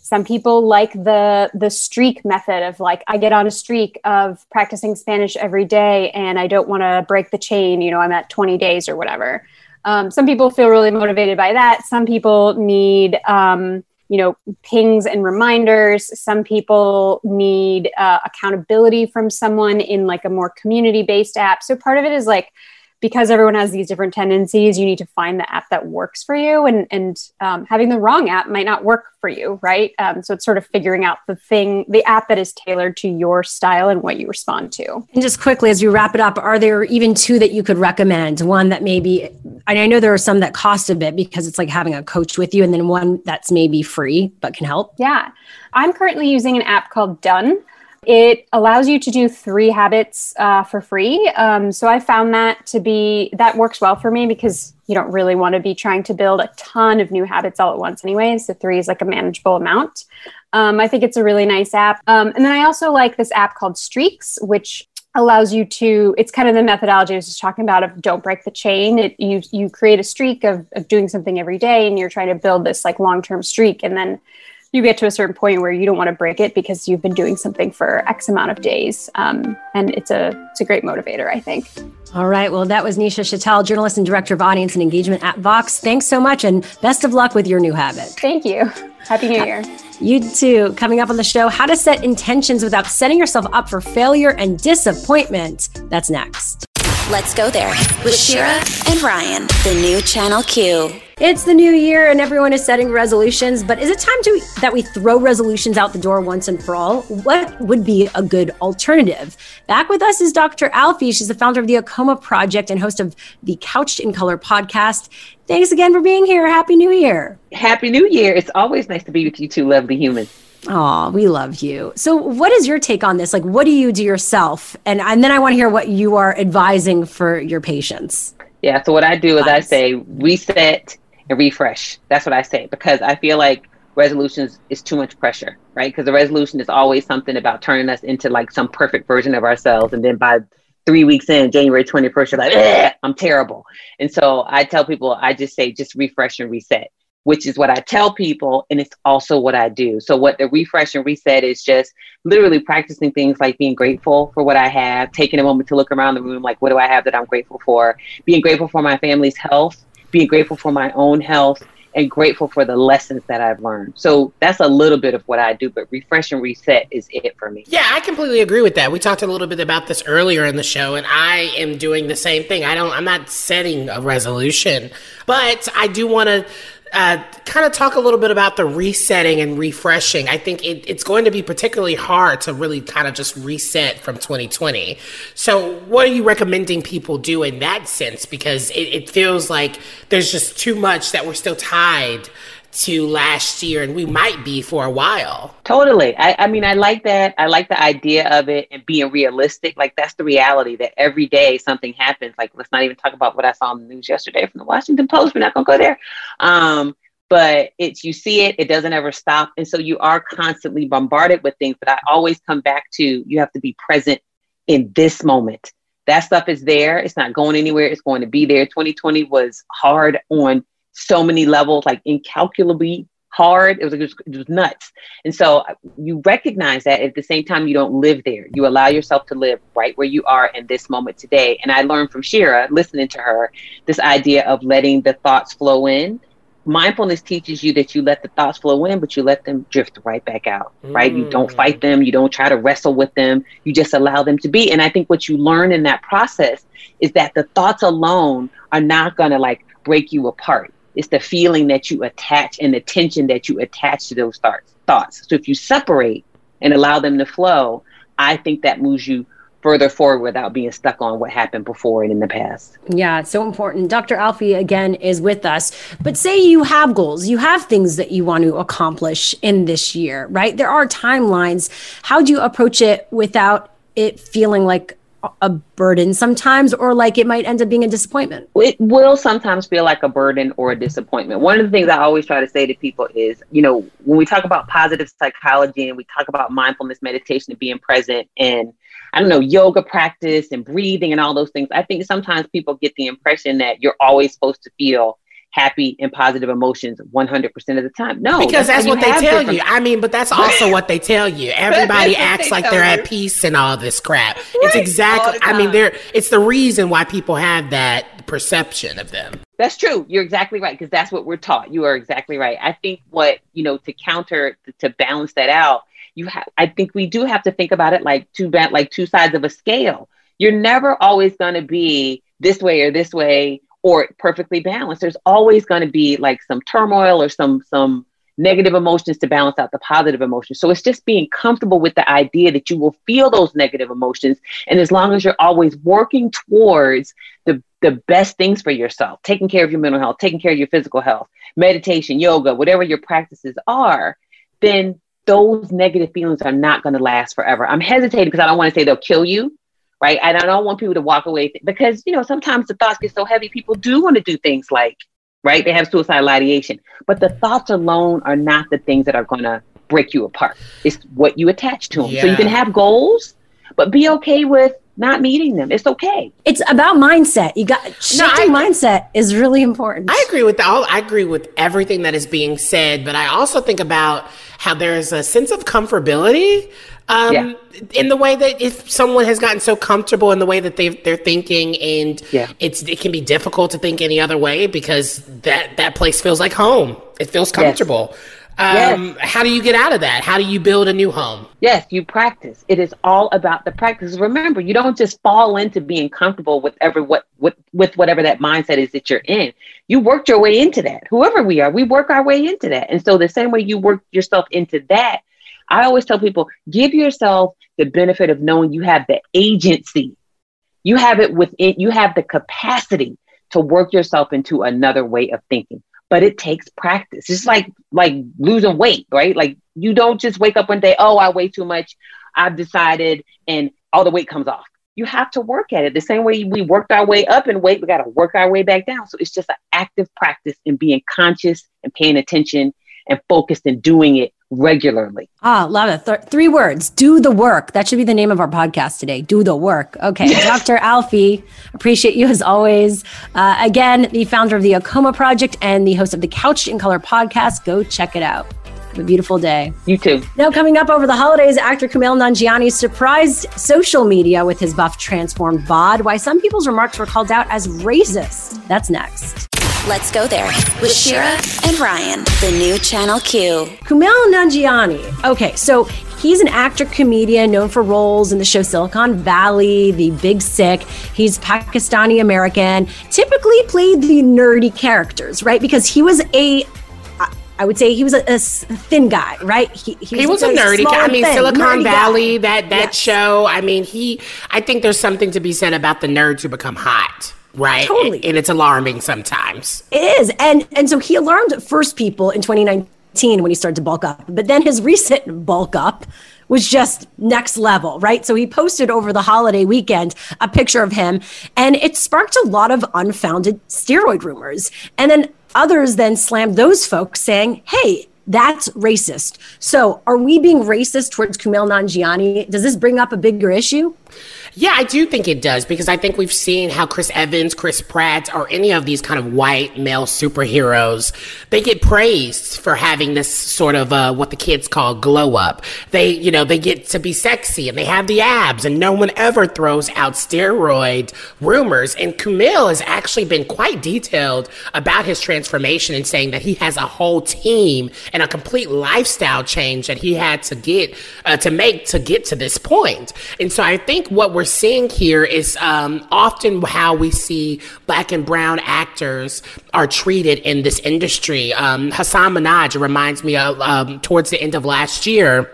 some people like the the streak method of like I get on a streak of practicing Spanish every day and I don't want to break the chain, you know, I'm at 20 days or whatever. Um, some people feel really motivated by that. Some people need um, you know pings and reminders. Some people need uh, accountability from someone in like a more community based app. So part of it is like because everyone has these different tendencies, you need to find the app that works for you. And and um, having the wrong app might not work for you, right? Um, so it's sort of figuring out the thing, the app that is tailored to your style and what you respond to. And just quickly, as we wrap it up, are there even two that you could recommend? One that maybe, I know there are some that cost a bit because it's like having a coach with you, and then one that's maybe free but can help. Yeah, I'm currently using an app called Done. It allows you to do three habits uh, for free. Um, so I found that to be that works well for me because you don't really want to be trying to build a ton of new habits all at once, anyway. So three is like a manageable amount. Um, I think it's a really nice app. Um, and then I also like this app called Streaks, which allows you to it's kind of the methodology i was just talking about of don't break the chain it, you you create a streak of, of doing something every day and you're trying to build this like long-term streak and then you get to a certain point where you don't want to break it because you've been doing something for X amount of days. Um, and it's a it's a great motivator, I think. All right. Well, that was Nisha Chittal, journalist and director of audience and engagement at Vox. Thanks so much and best of luck with your new habit. Thank you. Happy New Year. You too. Coming up on the show, how to set intentions without setting yourself up for failure and disappointment. That's next. Let's go there with Shira and Ryan, the new Channel Q. It's the new year and everyone is setting resolutions, but is it time to that we throw resolutions out the door once and for all? What would be a good alternative? Back with us is Dr. Alfie. She's the founder of the AAKOMA Project and host of the Couched in Color podcast. Thanks again for being here. Happy New Year. Happy New Year. It's always nice to be with you two lovely humans. Oh, we love you. So, what is your take on this? Like, what do you do yourself? And, and then I want to hear what you are advising for your patients. Yeah. So, what I do is I say reset and refresh. That's what I say because I feel like resolutions is too much pressure, right? Because the resolution is always something about turning us into like some perfect version of ourselves. And then by three weeks in, January 21st, you're like, I'm terrible. And so I tell people, I just say, just refresh and reset which is what I tell people, and it's also what I do. So, what the refresh and reset is just literally practicing things like being grateful for what I have, taking a moment to look around the room, like, what do I have that I'm grateful for? Being grateful for my family's health, being grateful for my own health, and grateful for the lessons that I've learned. So that's a little bit of what I do, but refresh and reset is it for me. Yeah, I completely agree with that. We talked a little bit about this earlier in the show, and I am doing the same thing. I don't, I'm not setting a resolution, but I do want to uh, kind of talk a little bit about the resetting and refreshing. I think it, it's going to be particularly hard to really kind of just reset from 2020. So, what are you recommending people do in that sense? Because it, it feels like there's just too much that we're still tied to last year and we might be for a while. Totally. I, I, mean, I like that. I like the idea of it and being realistic. Like, that's the reality that every day something happens. Like, let's not even talk about what I saw in the news yesterday from the Washington Post. We're not going to go there. Um, but it's you see it, it doesn't ever stop. And so you are constantly bombarded with things. But I always come back to you have to be present in this moment. That stuff is there. It's not going anywhere. It's going to be there. 2020 was hard on so many levels, like incalculably hard. It was, it was, it was nuts. And so uh, you recognize that at the same time, you don't live there. You allow yourself to live right where you are in this moment today. And I learned from Shira, listening to her, this idea of letting the thoughts flow in. Mindfulness teaches you that you let the thoughts flow in, but you let them drift right back out, right? Mm. You don't mm. fight them. You don't try to wrestle with them. You just allow them to be. And I think what you learn in that process is that the thoughts alone are not going to like break you apart it's the feeling that you attach and the tension that you attach to those thoughts. Thoughts. So if you separate and allow them to flow, I think that moves you further forward without being stuck on what happened before and in the past. Yeah, it's so important. Dr. Alfie again is with us. But say you have goals, you have things that you want to accomplish in this year, right? There are timelines. How do you approach it without it feeling like a burden sometimes or like it might end up being a disappointment. It will sometimes feel like a burden or a disappointment. One of the things i always try to say to people is you know when we talk about positive psychology and we talk about mindfulness meditation and being present and i don't know yoga practice and breathing and all those things i think sometimes people get the impression that you're always supposed to feel happy and positive emotions 100% of the time. No, because that's, that's what they tell different... you. I mean, but that's also what they tell you. Everybody acts they like they're you. at peace and all this crap. Right. It's exactly, I mean, there. it's the reason why people have that perception of them. That's true. You're exactly right because that's what we're taught. You are exactly right. I think what, you know, to counter, to balance that out, you have, I think we do have to think about it like two, like two sides of a scale. You're never always going to be this way or this way or perfectly balanced. There's always going to be like some turmoil or some some negative emotions to balance out the positive emotions. So it's just being comfortable with the idea that you will feel those negative emotions. And as long as you're always working towards the, the best things for yourself, taking care of your mental health, taking care of your physical health, meditation, yoga, whatever your practices are, then those negative feelings are not going to last forever. I'm hesitating because I don't want to say they'll kill you right? And I don't want people to walk away because, you know, sometimes the thoughts get so heavy, people do want to do things like, right? They have suicidal ideation. But the thoughts alone are not the things that are going to break you apart. It's what you attach to them. Yeah. So you can have goals, but be okay with not meeting them. It's okay. It's about mindset. You got shifting no, I, mindset is really important. I agree with all. I agree with everything that is being said, but I also think about how there is a sense of comfortability um, yeah. in the way that if someone has gotten so comfortable in the way that they they're thinking, and yeah. it's it can be difficult to think any other way because that that place feels like home. It feels comfortable. Yes. Um, yes. How do you get out of that? How do you build a new home? Yes, you practice. It is all about the practice. Remember, you don't just fall into being comfortable with every what with, with whatever that mindset is that you're in. You worked your way into that. Whoever we are, we work our way into that. And so the same way you work yourself into that, I always tell people give yourself the benefit of knowing you have the agency. You have it within, you have the capacity to work yourself into another way of thinking. But it takes practice. It's like like losing weight, right? Like you don't just wake up one day, oh, I weigh too much. I've decided, and all the weight comes off. You have to work at it. The same way we worked our way up in weight, we got to work our way back down. So it's just an active practice in being conscious and paying attention and focused and doing it regularly. Ah, love it. Th- three words do the work. That should be the name of our podcast today. Do the work. Okay. Dr. Alfie, appreciate you as always. Uh, again, the founder of the AAKOMA Project and the host of the Couch in Color podcast. Go check it out. Have a beautiful day. You too. Now, coming up over the holidays, actor Kumail Nanjiani surprised social media with his buff transformed bod. Why some people's remarks were called out as racist. That's next. Let's go there with Shira and Ryan, the new Channel Q. Kumail Nanjiani. Okay, so he's an actor comedian known for roles in the show Silicon Valley, The Big Sick. He's Pakistani American, typically played the nerdy characters, right? Because he was a I would say he was a, a thin guy, right? He, he, he was, was, a nerdy. guy. I mean, thin, Silicon Valley, guy. that that yes. show. I mean, he. I think there's something to be said about the nerds who become hot right totally and, it's alarming sometimes it is and and so he alarmed first people in 2019 when he started to bulk up but then his recent bulk up was just next level, right? So he posted over the holiday weekend a picture of him, and it sparked a lot of unfounded steroid rumors. And then others then slammed those folks saying, hey, that's racist. So, are we being racist towards Kumail Nanjiani? Does this bring up a bigger issue? Yeah, I do think it does because I think we've seen how Chris Evans, Chris Pratt, or any of these kind of white male superheroes, they get praised for having this sort of uh, what the kids call glow up. They, you know, they get to be sexy and they have the abs, and no one ever throws out steroid rumors. And Kumail has actually been quite detailed about his transformation and saying that he has a whole team and a complete lifestyle change that he had to get uh, to make to get to this point. And so I think what we're seeing here is um, often how we see black and brown actors are treated in this industry. Um, Hasan Minhaj reminds me of um, towards the end of last year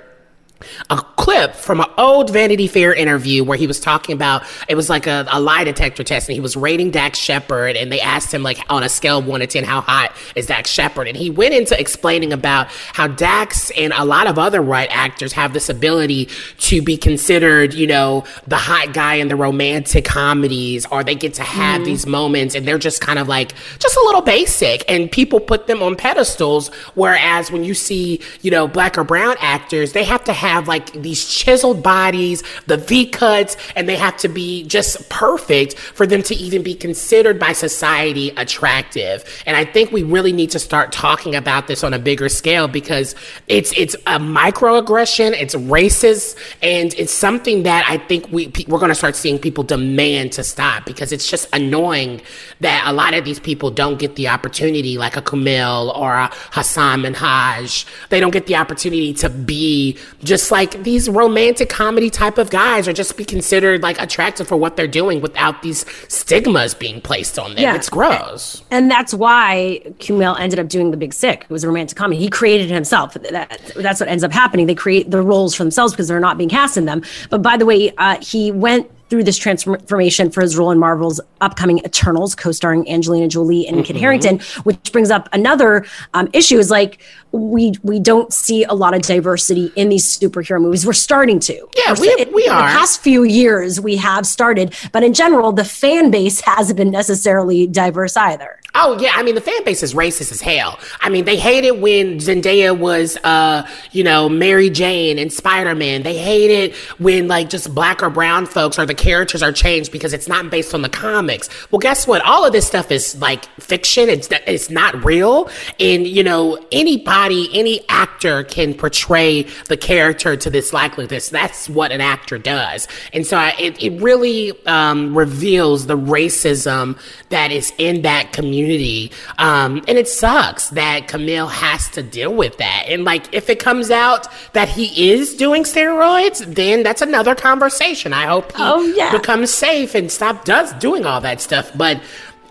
a clip from an old Vanity Fair interview where he was talking about it was like a, a lie detector test and he was rating Dax Shepard and they asked him like on a scale of one to ten how hot is Dax Shepard and he went into explaining about how Dax and a lot of other white actors have this ability to be considered you know the hot guy in the romantic comedies or they get to have mm. these moments and they're just kind of like just a little basic and people put them on pedestals whereas when you see you know black or brown actors they have to have have like these chiseled bodies, the V cuts, and they have to be just perfect for them to even be considered by society attractive. And I think we really need to start talking about this on a bigger scale because it's it's a microaggression, it's racist, and it's something that I think we we're going to start seeing people demand to stop because it's just annoying that a lot of these people don't get the opportunity, like a Kumail or a Hasan Minhaj. They don't get the opportunity to be just just like these romantic comedy type of guys are just be considered like attractive for what they're doing without these stigmas being placed on them. Yeah. It's gross. And that's why Kumail ended up doing The Big Sick. It was a romantic comedy. He created it himself. That, that's what ends up happening. They create the roles for themselves because they're not being cast in them. But by the way, uh, he went through this transformation for his role in Marvel's upcoming Eternals, co-starring Angelina Jolie and mm-hmm. Kit Harington, which brings up another um, issue: is like we we don't see a lot of diversity in these superhero movies. We're starting to. Yeah, we, we, we are. the past few years, we have started, but in general, the fan base hasn't been necessarily diverse either. Oh yeah, I mean the fan base is racist as hell. I mean they hated when Zendaya was, uh, you know, Mary Jane and Spider Man. They hate it when like just black or brown folks or the characters are changed because it's not based on the comics. Well, guess what? All of this stuff is like fiction. It's it's not real, and you know anybody, any actor can portray the character to this likeliness. That's what an actor does, and so I, it it really um, reveals the racism that is in that community community. Um, and it sucks that Kumail has to deal with that. And like, if it comes out that he is doing steroids, then that's another conversation. I hope he oh, yeah. becomes safe and stop does doing all that stuff. But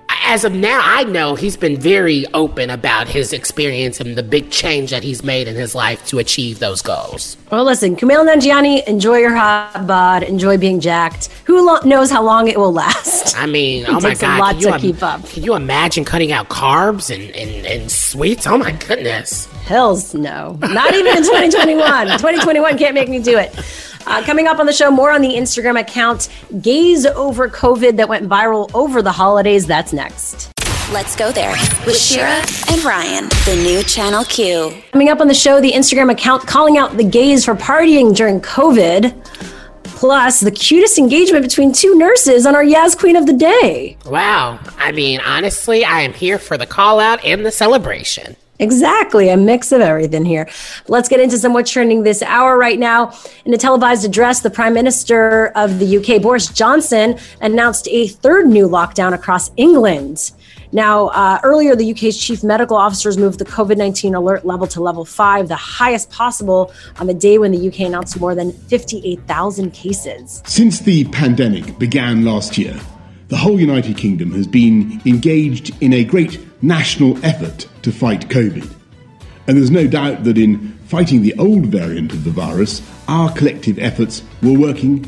as of now, I know he's been very open about his experience and the big change that he's made in his life to achieve those goals. Well, listen, Kumail Nanjiani, enjoy your hot bod, enjoy being jacked. Who lo- knows how long it will last? I mean, oh my god, a lot to keep up. Can you imagine cutting out carbs and, and, and sweets? Oh my goodness. Hells no, not even in 2021. 2021 can't make me do it. Uh, coming up on the show, more on the Instagram account Gays Over COVID that went viral over the holidays. That's next. Let's go there with Shira and Ryan, the new Channel Q. Coming up on the show, the Instagram account calling out the gays for partying during COVID. Plus, the cutest engagement between two nurses on our Yaz Queen of the Day. Wow. I mean, honestly, I am here for the call out and the celebration. Exactly, a mix of everything here. Let's get into some what's trending this hour right now. In a televised address, the Prime Minister of the UK, Boris Johnson, announced a third new lockdown across England. Now, uh, earlier, the UK's chief medical officers moved the COVID 19 alert level to level five, the highest possible on the day when the UK announced more than 58,000 cases. Since the pandemic began last year, the whole United Kingdom has been engaged in a great national effort to fight COVID. And there's no doubt that in fighting the old variant of the virus, our collective efforts were working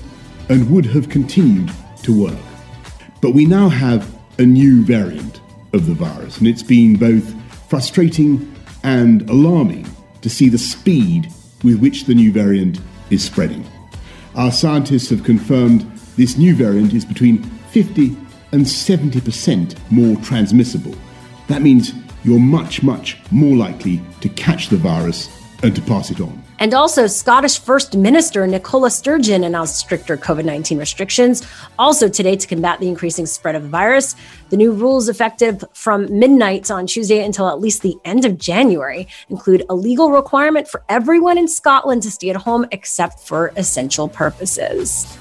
and would have continued to work. But we now have a new variant of the virus, and it's been both frustrating and alarming to see the speed with which the new variant is spreading. Our scientists have confirmed this new variant is between 50 and 70% more transmissible. That means you're much, much more likely to catch the virus and to pass it on. And also, Scottish First Minister Nicola Sturgeon announced stricter COVID 19 restrictions also today to combat the increasing spread of the virus. The new rules, effective from midnight on Tuesday until at least the end of January, include a legal requirement for everyone in Scotland to stay at home except for essential purposes.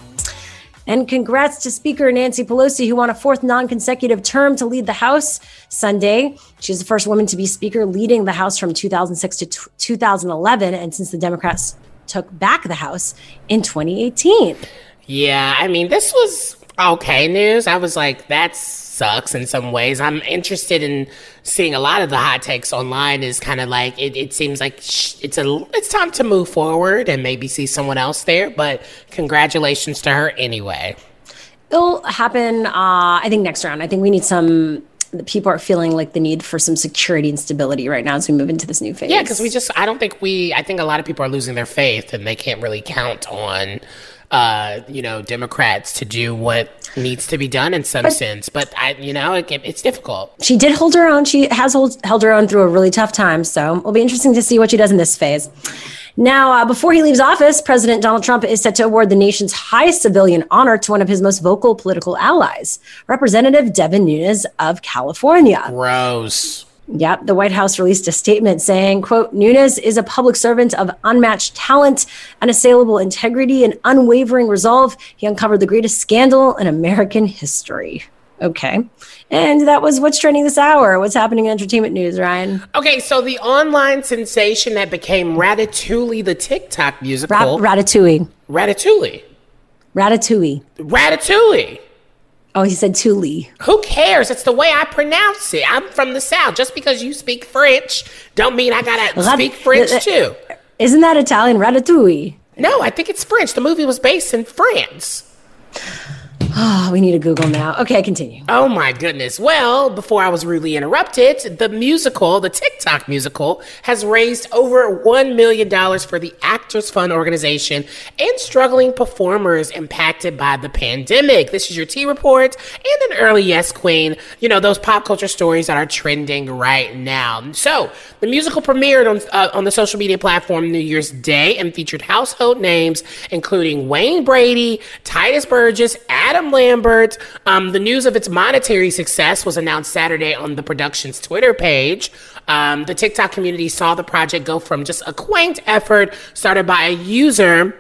And congrats to Speaker Nancy Pelosi, who won a fourth non consecutive term to lead the House Sunday. She's the first woman to be Speaker, leading the House from 2006 to t- 2011, and since the Democrats took back the House in 2018. Yeah, I mean, this was okay news. I was like, that's sucks in some ways. I'm interested in seeing a lot of the hot takes online. Is kind of like it, it seems like it's a it's time to move forward and maybe see someone else there. But congratulations to her anyway. It'll happen. Uh, I think next round. I think we need some people are feeling like the need for some security and stability right now as we move into this new phase. Yeah, because we just, I don't think we, I think a lot of people are losing their faith and they can't really count on uh, you know, Democrats to do what needs to be done in some but, sense. But I, you know, it, it's difficult. She did hold her own. She has hold, held her own through a really tough time. So it'll be interesting to see what she does in this phase. Now, uh, before he leaves office, President Donald Trump is set to award the nation's highest civilian honor to one of his most vocal political allies, Representative Devin Nunes of California. Gross. Yep, the White House released a statement saying, quote, Nunes is a public servant of unmatched talent, unassailable integrity, and unwavering resolve. He uncovered the greatest scandal in American history. Okay. And that was what's trending this hour. What's happening in entertainment news, Ryan? Okay, so the online sensation that became Ratatouille, the TikTok musical. Ra- Ratatouille. Ratatouille. Ratatouille. Ratatouille. Oh, he said Tuli. Who cares? It's the way I pronounce it. I'm from the South. Just because you speak French, don't mean I gotta Rat- speak French uh, uh, too. Isn't that Italian? Ratatouille. No, I think it's French. The movie was based in France. Oh, we need a Google now. Okay, continue. Oh my goodness. Well, before I was rudely interrupted, the musical, the TikTok musical, has raised over $1 million for the Actors Fund organization and struggling performers impacted by the pandemic. This is your T report and an early Yes Queen. You know, those pop culture stories that are trending right now. So, the musical premiered on, uh, on the social media platform New Year's Day and featured household names, including Wayne Brady, Tituss Burgess, Adam Adam Lambert. Um, the news of its monetary success was announced Saturday on the production's Twitter page. Um, the TikTok community saw the project go from just a quaint effort started by a user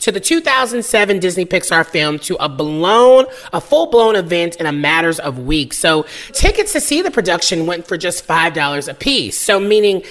to the 2007 Disney Pixar film to a blown, a full blown event in a matters of weeks. So tickets to see the production went for just $5 a piece. So meaning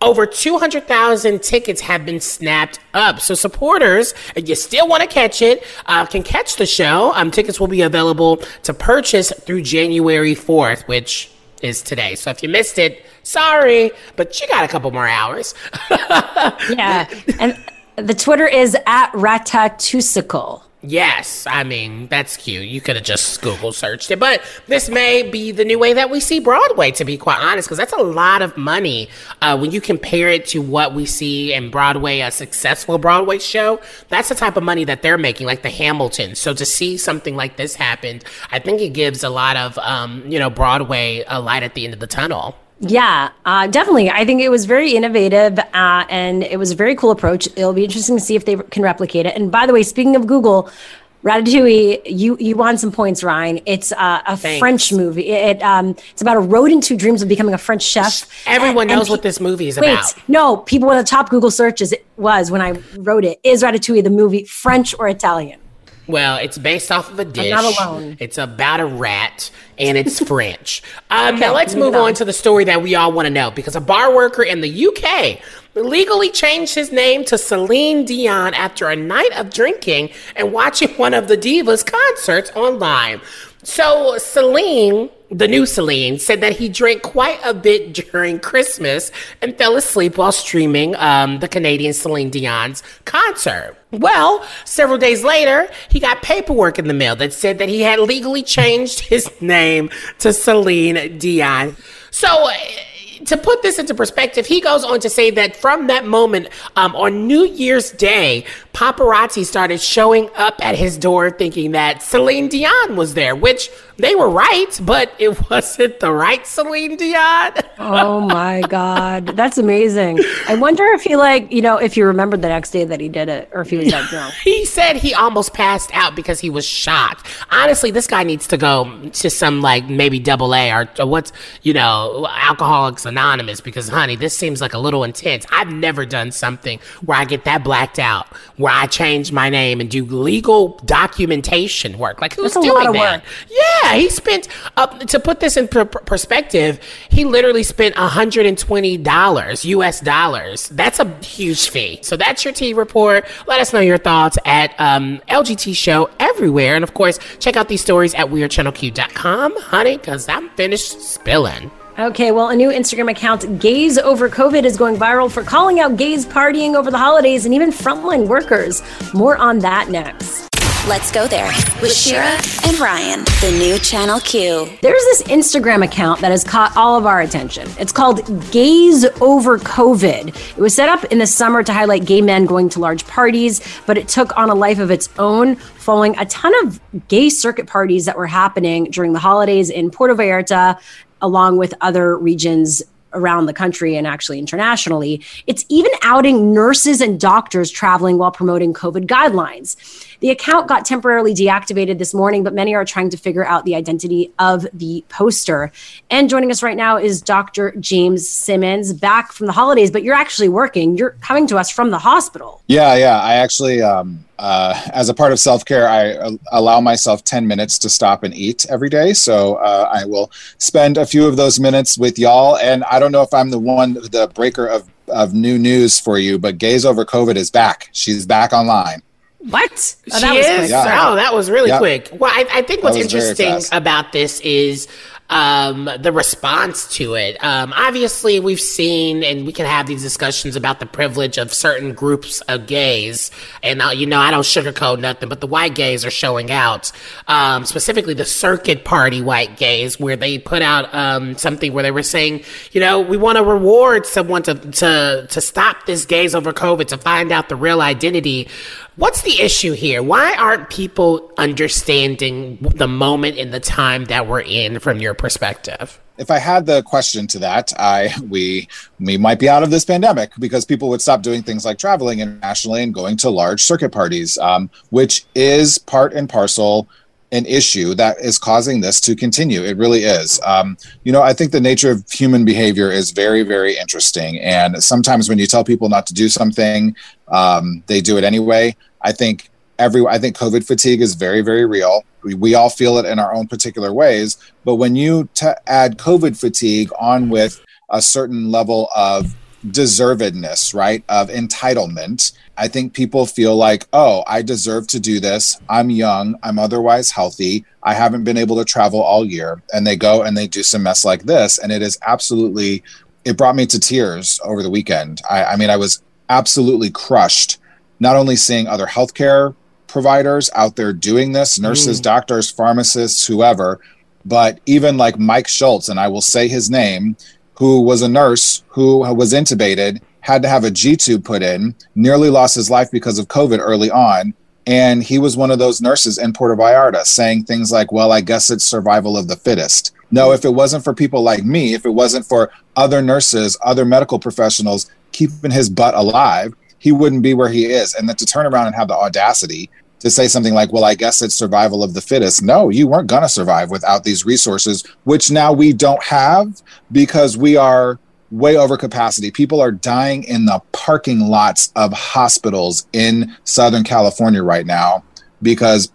over 200,000 tickets have been snapped up. So supporters, if you still want to catch it, uh, can catch the show. Um, tickets will be available to purchase through January 4th, which is today. So if you missed it, sorry, but you got a couple more hours. yeah. And the Twitter is at Ratatusicle. Yes, I mean, that's cute. You could have just Google searched it. But this may be the new way that we see Broadway, to be quite honest, because that's a lot of money uh, when you compare it to what we see in Broadway, a successful Broadway show. That's the type of money that they're making, like the Hamilton. So to see something like this happen, I think it gives a lot of, um, you know, Broadway a light at the end of the tunnel. Yeah, uh, definitely. I think it was very innovative uh, and it was a very cool approach. It'll be interesting to see if they can replicate it. And by the way, speaking of Google, Ratatouille, you you won some points, Ryan. It's uh, a Thanks. French movie. It um, it's about a rodent who dreams of becoming a French chef. Everyone and, knows and what this movie is wait, about. No, people one of the top Google searches it was when I wrote it. Is Ratatouille the movie French or Italian? Well, it's based off of a dish. I'm not alone. It's about a rat, and it's French. Um, okay, now let's move on. on to the story that we all want to know because a bar worker in the UK legally changed his name to Celine Dion after a night of drinking and watching one of the Divas concerts online. So Celine the new Celine, said that he drank quite a bit during Christmas and fell asleep while streaming um, the Canadian Celine Dion's concert. Well, several days later, he got paperwork in the mail that said that he had legally changed his name to Celine Dion. So, to put this into perspective, he goes on to say that from that moment um, on New Year's Day, paparazzi started showing up at his door thinking that Celine Dion was there, which they were right, but it wasn't the right Celine Dion. oh my God. That's amazing. I wonder if he, like, you know, if he remembered the next day that he did it or if he was that drunk. he said he almost passed out because he was shocked. Honestly, this guy needs to go to some, like, maybe double A or, or what's, you know, Alcoholics Anonymous because, honey, this seems like a little intense. I've never done something where I get that blacked out, where I change my name and do legal documentation work. Like, who's That's doing that? work. Yeah, he spent uh, to put this in per- perspective. He literally spent hundred and twenty dollars U.S. dollars. That's a huge fee. So that's your tea report. Let us know your thoughts at um, LGT Show everywhere, and of course, check out these stories at WeAreChannelQ.com, honey, because I'm finished spilling. Okay, well, a new Instagram account, Gays Over COVID, is going viral for calling out gays partying over the holidays and even frontline workers. More on that next. Let's go there with Shira and Ryan, the new Channel Q. There's this Instagram account that has caught all of our attention. It's called Gays Over COVID. It was set up in the summer to highlight gay men going to large parties, but it took on a life of its own following a ton of gay circuit parties that were happening during the holidays in Puerto Vallarta, along with other regions around the country and actually internationally. It's even outing nurses and doctors traveling while promoting COVID guidelines. The account got temporarily deactivated this morning, but many are trying to figure out the identity of the poster. And joining us right now is Dr. James Simmons, back from the holidays, but you're actually working. You're coming to us from the hospital. Yeah, yeah. I actually, um, uh, as a part of self care, I uh, allow myself 10 minutes to stop and eat every day. So uh, I will spend a few of those minutes with y'all. And I don't know if I'm the one, the breaker of, of new news for you, but Gays Over COVID is back. She's back online. What? Oh, she is. Yeah. Oh, that was really Yeah. quick. Well, I, I think what's That was very interesting about this is um, the response to it. Um, obviously, we've seen, and we can have these discussions about the privilege of certain groups of gays. And uh, you know, I don't sugarcoat nothing, but the white gays are showing out. Um, specifically, the circuit party white gays, where they put out um, something where they were saying, you know, we want to reward someone to to to stop this gays over COVID to find out the real identity. What's the issue here? Why aren't people understanding the moment in the time that we're in from your perspective? if I had the question to that, I we we might be out of this pandemic because people would stop doing things like traveling internationally and going to large circuit parties, um, which is part and parcel an issue that is causing this to continue. It really is. Um, you know, I think the nature of human behavior is very, very interesting. And sometimes when you tell people not to do something, um, they do it anyway. I think every I think COVID fatigue is very, very real. We, we all feel it in our own particular ways. But when you t- add COVID fatigue on with a certain level of deservedness, right, of entitlement, I think people feel like, oh, I deserve to do this. I'm young. I'm otherwise healthy. I haven't been able to travel all year. And they go and they do some mess like this. And it is absolutely, it brought me to tears over the weekend. I, I mean, I was absolutely crushed, not only seeing other healthcare providers out there doing this nurses, Mm. doctors, pharmacists, whoever, but even like Mike Schultz, and I will say his name, who was a nurse who was intubated, had to have a G tube put in, nearly lost his life because of COVID early on. And he was one of those nurses in Puerto Vallarta saying things like, well, I guess it's survival of the fittest. No, if it wasn't for people like me, if it wasn't for other nurses, other medical professionals keeping his butt alive, he wouldn't be where he is. And then to turn around and have the audacity to say something like, well, I guess it's survival of the fittest. No, you weren't going to survive without these resources, which now we don't have because we are way over capacity. People are dying in the parking lots of hospitals in Southern California right now because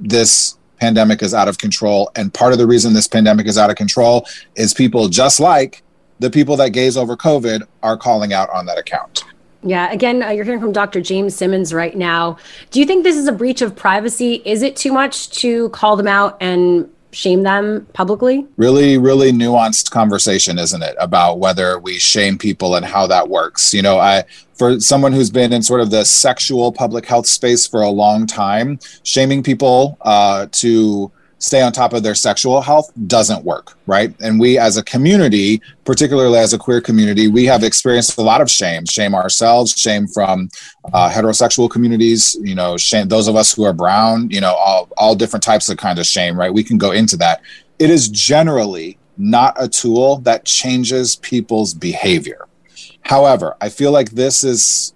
this pandemic is out of control. And part of the reason this pandemic is out of control is people just like the people that Gays Over COVID are calling out on that account. Yeah, again, uh, you're hearing from Dr. James Simmons right now. Do you think this is a breach of privacy? Is it too much to call them out and shame them publicly? Really, really nuanced conversation, isn't it? About whether we shame people and how that works. You know, I, for someone who's been in sort of the sexual public health space for a long time, shaming people uh, to stay on top of their sexual health doesn't work, right? And we as a community, particularly as a queer community, we have experienced a lot of shame, shame ourselves, shame from uh, heterosexual communities, you know, shame those of us who are brown, you know, all, all different types of kind of shame, right? We can go into that. It is generally not a tool that changes people's behavior. However, I feel like this is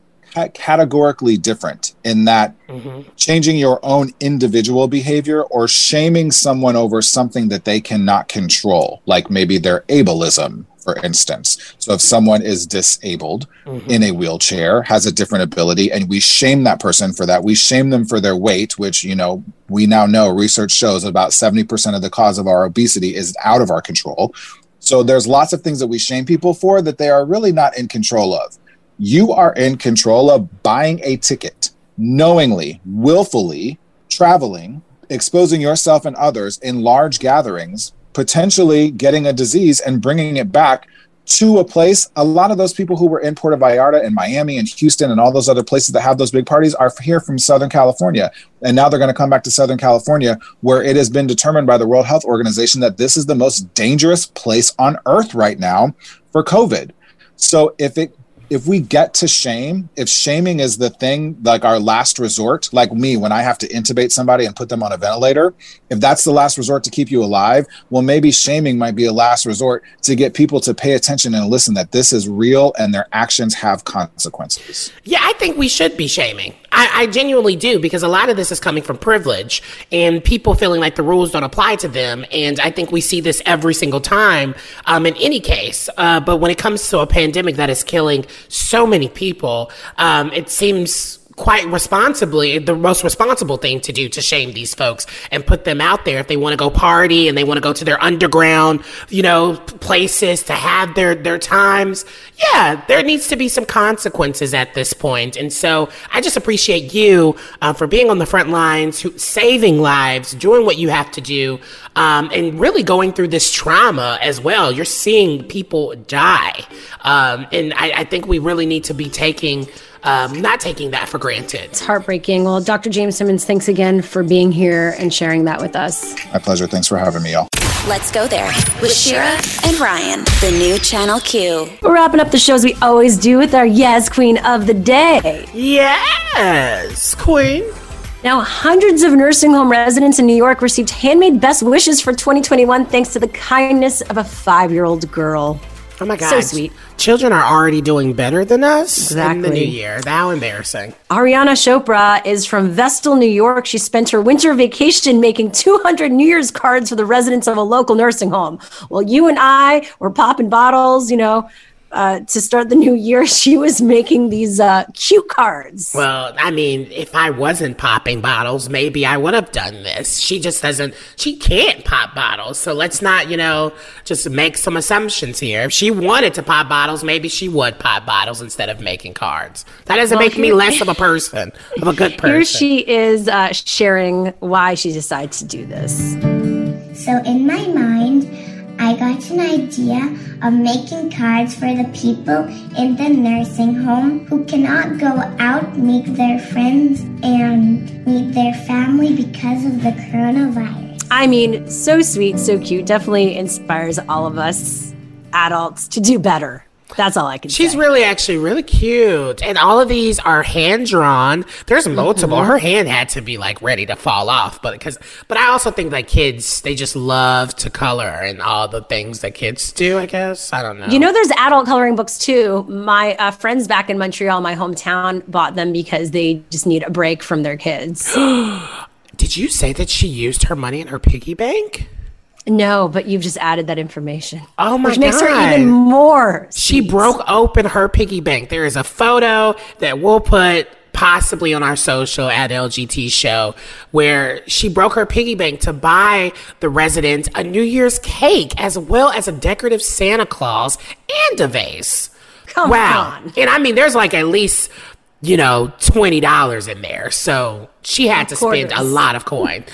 categorically different in that mm-hmm. changing your own individual behavior or shaming someone over something that they cannot control, like maybe their ableism, for instance. So if someone is disabled mm-hmm. in a wheelchair, has a different ability, and we shame that person for that, we shame them for their weight, which, you know, we now know research shows about 70% of the cause of our obesity is out of our control. So there's lots of things that we shame people for that they are really not in control of you are in control of buying a ticket, knowingly, willfully traveling, exposing yourself and others in large gatherings, potentially getting a disease and bringing it back to a place. A lot of those people who were in Puerto Vallarta and Miami and Houston and all those other places that have those big parties are here from Southern California. And now they're going to come back to Southern California, where it has been determined by the World Health Organization that this is the most dangerous place on earth right now for COVID. So if it if we get to shame, if shaming is the thing, like our last resort, like me, when I have to intubate somebody and put them on a ventilator, if that's the last resort to keep you alive, well, maybe shaming might be a last resort to get people to pay attention and listen that this is real and their actions have consequences. Yeah, I think we should be shaming. I, I genuinely do because a lot of this is coming from privilege and people feeling like the rules don't apply to them. And I think we see this every single time um, in any case. Uh, but when it comes to a pandemic that is killing so many people. Um, it seems quite responsibly the most responsible thing to do to shame these folks and put them out there if they want to go party and they want to go to their underground you know places to have their their times. Yeah there needs to be some consequences at this point. And so i just appreciate you uh, for being on the front lines who, saving lives doing what you have to do um, and really going through this trauma as well. You're seeing people die. Um, and I, I think we really need to be taking um, not taking that for granted. It's heartbreaking. Well, Dr. James Simmons, thanks again for being here and sharing that with us. My pleasure. Thanks for having me, y'all. Let's go there with Shira and Ryan, the new Channel Q. We're wrapping up the shows we always do with our Yes Queen of the Day. Yes, Queen. Now, hundreds of nursing home residents in New York received handmade best wishes for 2021 thanks to the kindness of a five year old girl. Oh my God. So sweet. Children are already doing better than us exactly. in the new year. How embarrassing. Ariana Chopra is from Vestal, New York. She spent her winter vacation making 200 New Year's cards for the residents of a local nursing home. Well, you and I were popping bottles, you know, uh, to start the new year, she was making these uh, cue cards. Well, I mean, if I wasn't popping bottles, maybe I would have done this. She just doesn't, she can't pop bottles. So let's not, you know, just make some assumptions here. If she wanted to pop bottles, maybe she would pop bottles instead of making cards. That doesn't well, make here, me less of a person, of a good person. Here she is uh, sharing why she decided to do this. So in my mind, I got an idea of making cards for the people in the nursing home who cannot go out, meet their friends, and meet their family because of the coronavirus. I mean, so sweet, so cute. Definitely inspires all of us adults to do better. That's all I can do. She's say. really actually really cute. And all of these are hand drawn. There's multiple. Mm-hmm. Her hand had to be like ready to fall off, but cuz but I also think that kids they just love to color and all the things that kids do, I guess. I don't know. You know there's adult coloring books too. My uh, friends back in Montreal, my hometown, bought them because they just need a break from their kids. Did you say that she used her money in her piggy bank? No, but you've just added that information. Oh my which god! Which makes her even more. She broke open her piggy bank. There is a photo that we'll put possibly on our social at LGT show where she broke her piggy bank to buy the residents a New Year's cake as well as a decorative Santa Claus and a vase. Come wow. on. And I mean, there's like at least you know, $20 in there. So she had to spend a lot of coin.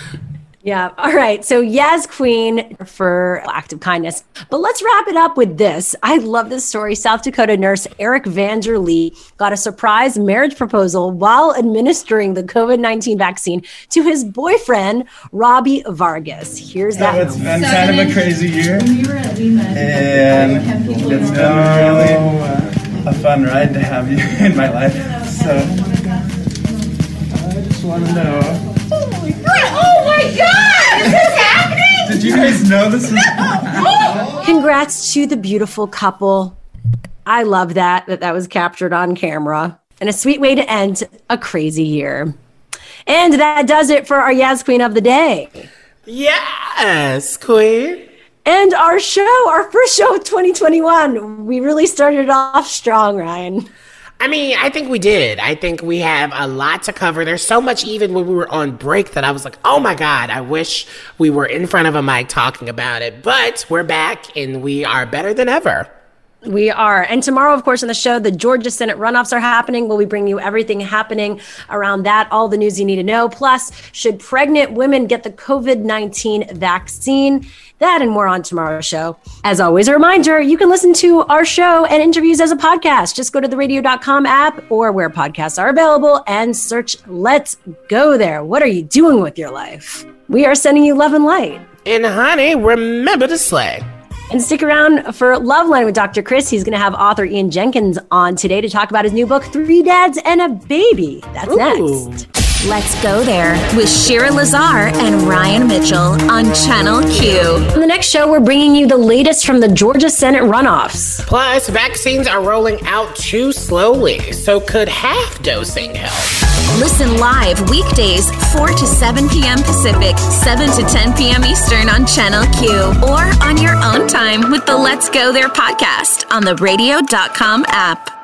Yeah. All right. So yes, Queen for act of kindness. But let's wrap it up with this. I love this story. South Dakota nurse Eric Vander Lee got a surprise marriage proposal while administering the COVID 19 vaccine to his boyfriend, Robbie Vargas. Here's that. it's been kind of a crazy year. And it's been really a fun ride to have you in my life. So I just want to know. Oh my god! Is this happening? Did you guys know this was Congrats to the beautiful couple. I love that that that was captured on camera. And a sweet way to end a crazy year. And that does it for our Yaz Queen of the day. Yes, Queen. And our show, our first show of 2021. We really started off strong, Ryan. I mean, I think we did. I think we have a lot to cover. There's so much, even when we were on break, that I was like, oh my God, I wish we were in front of a mic talking about it. But we're back and we are better than ever. We are. And tomorrow, of course, on the show, the Georgia Senate runoffs are happening. We'll be bringing you everything happening around that, all the news you need to know. Plus, should pregnant women get the COVID 19 vaccine? That and more on tomorrow's show. As always, a reminder you can listen to our show and interviews as a podcast. Just go to the radio.com app or where podcasts are available and search Let's Go There. What are you doing with your life? We are sending you love and light. And honey, remember to slay. And stick around for Loveline with Dr. Chris. He's going to have author Ian Jenkins on today to talk about his new book, Three Dads and a Baby. That's Ooh. next. Let's go there with Shira Lazar and Ryan Mitchell on Channel Q. On the next show, we're bringing you the latest from the Georgia Senate runoffs. Plus, vaccines are rolling out too slowly, so could half dosing help? Listen live weekdays 4 to 7 p.m. Pacific, 7 to 10 p.m. Eastern on Channel Q or on your own time with the Let's Go There podcast on the radio.com app.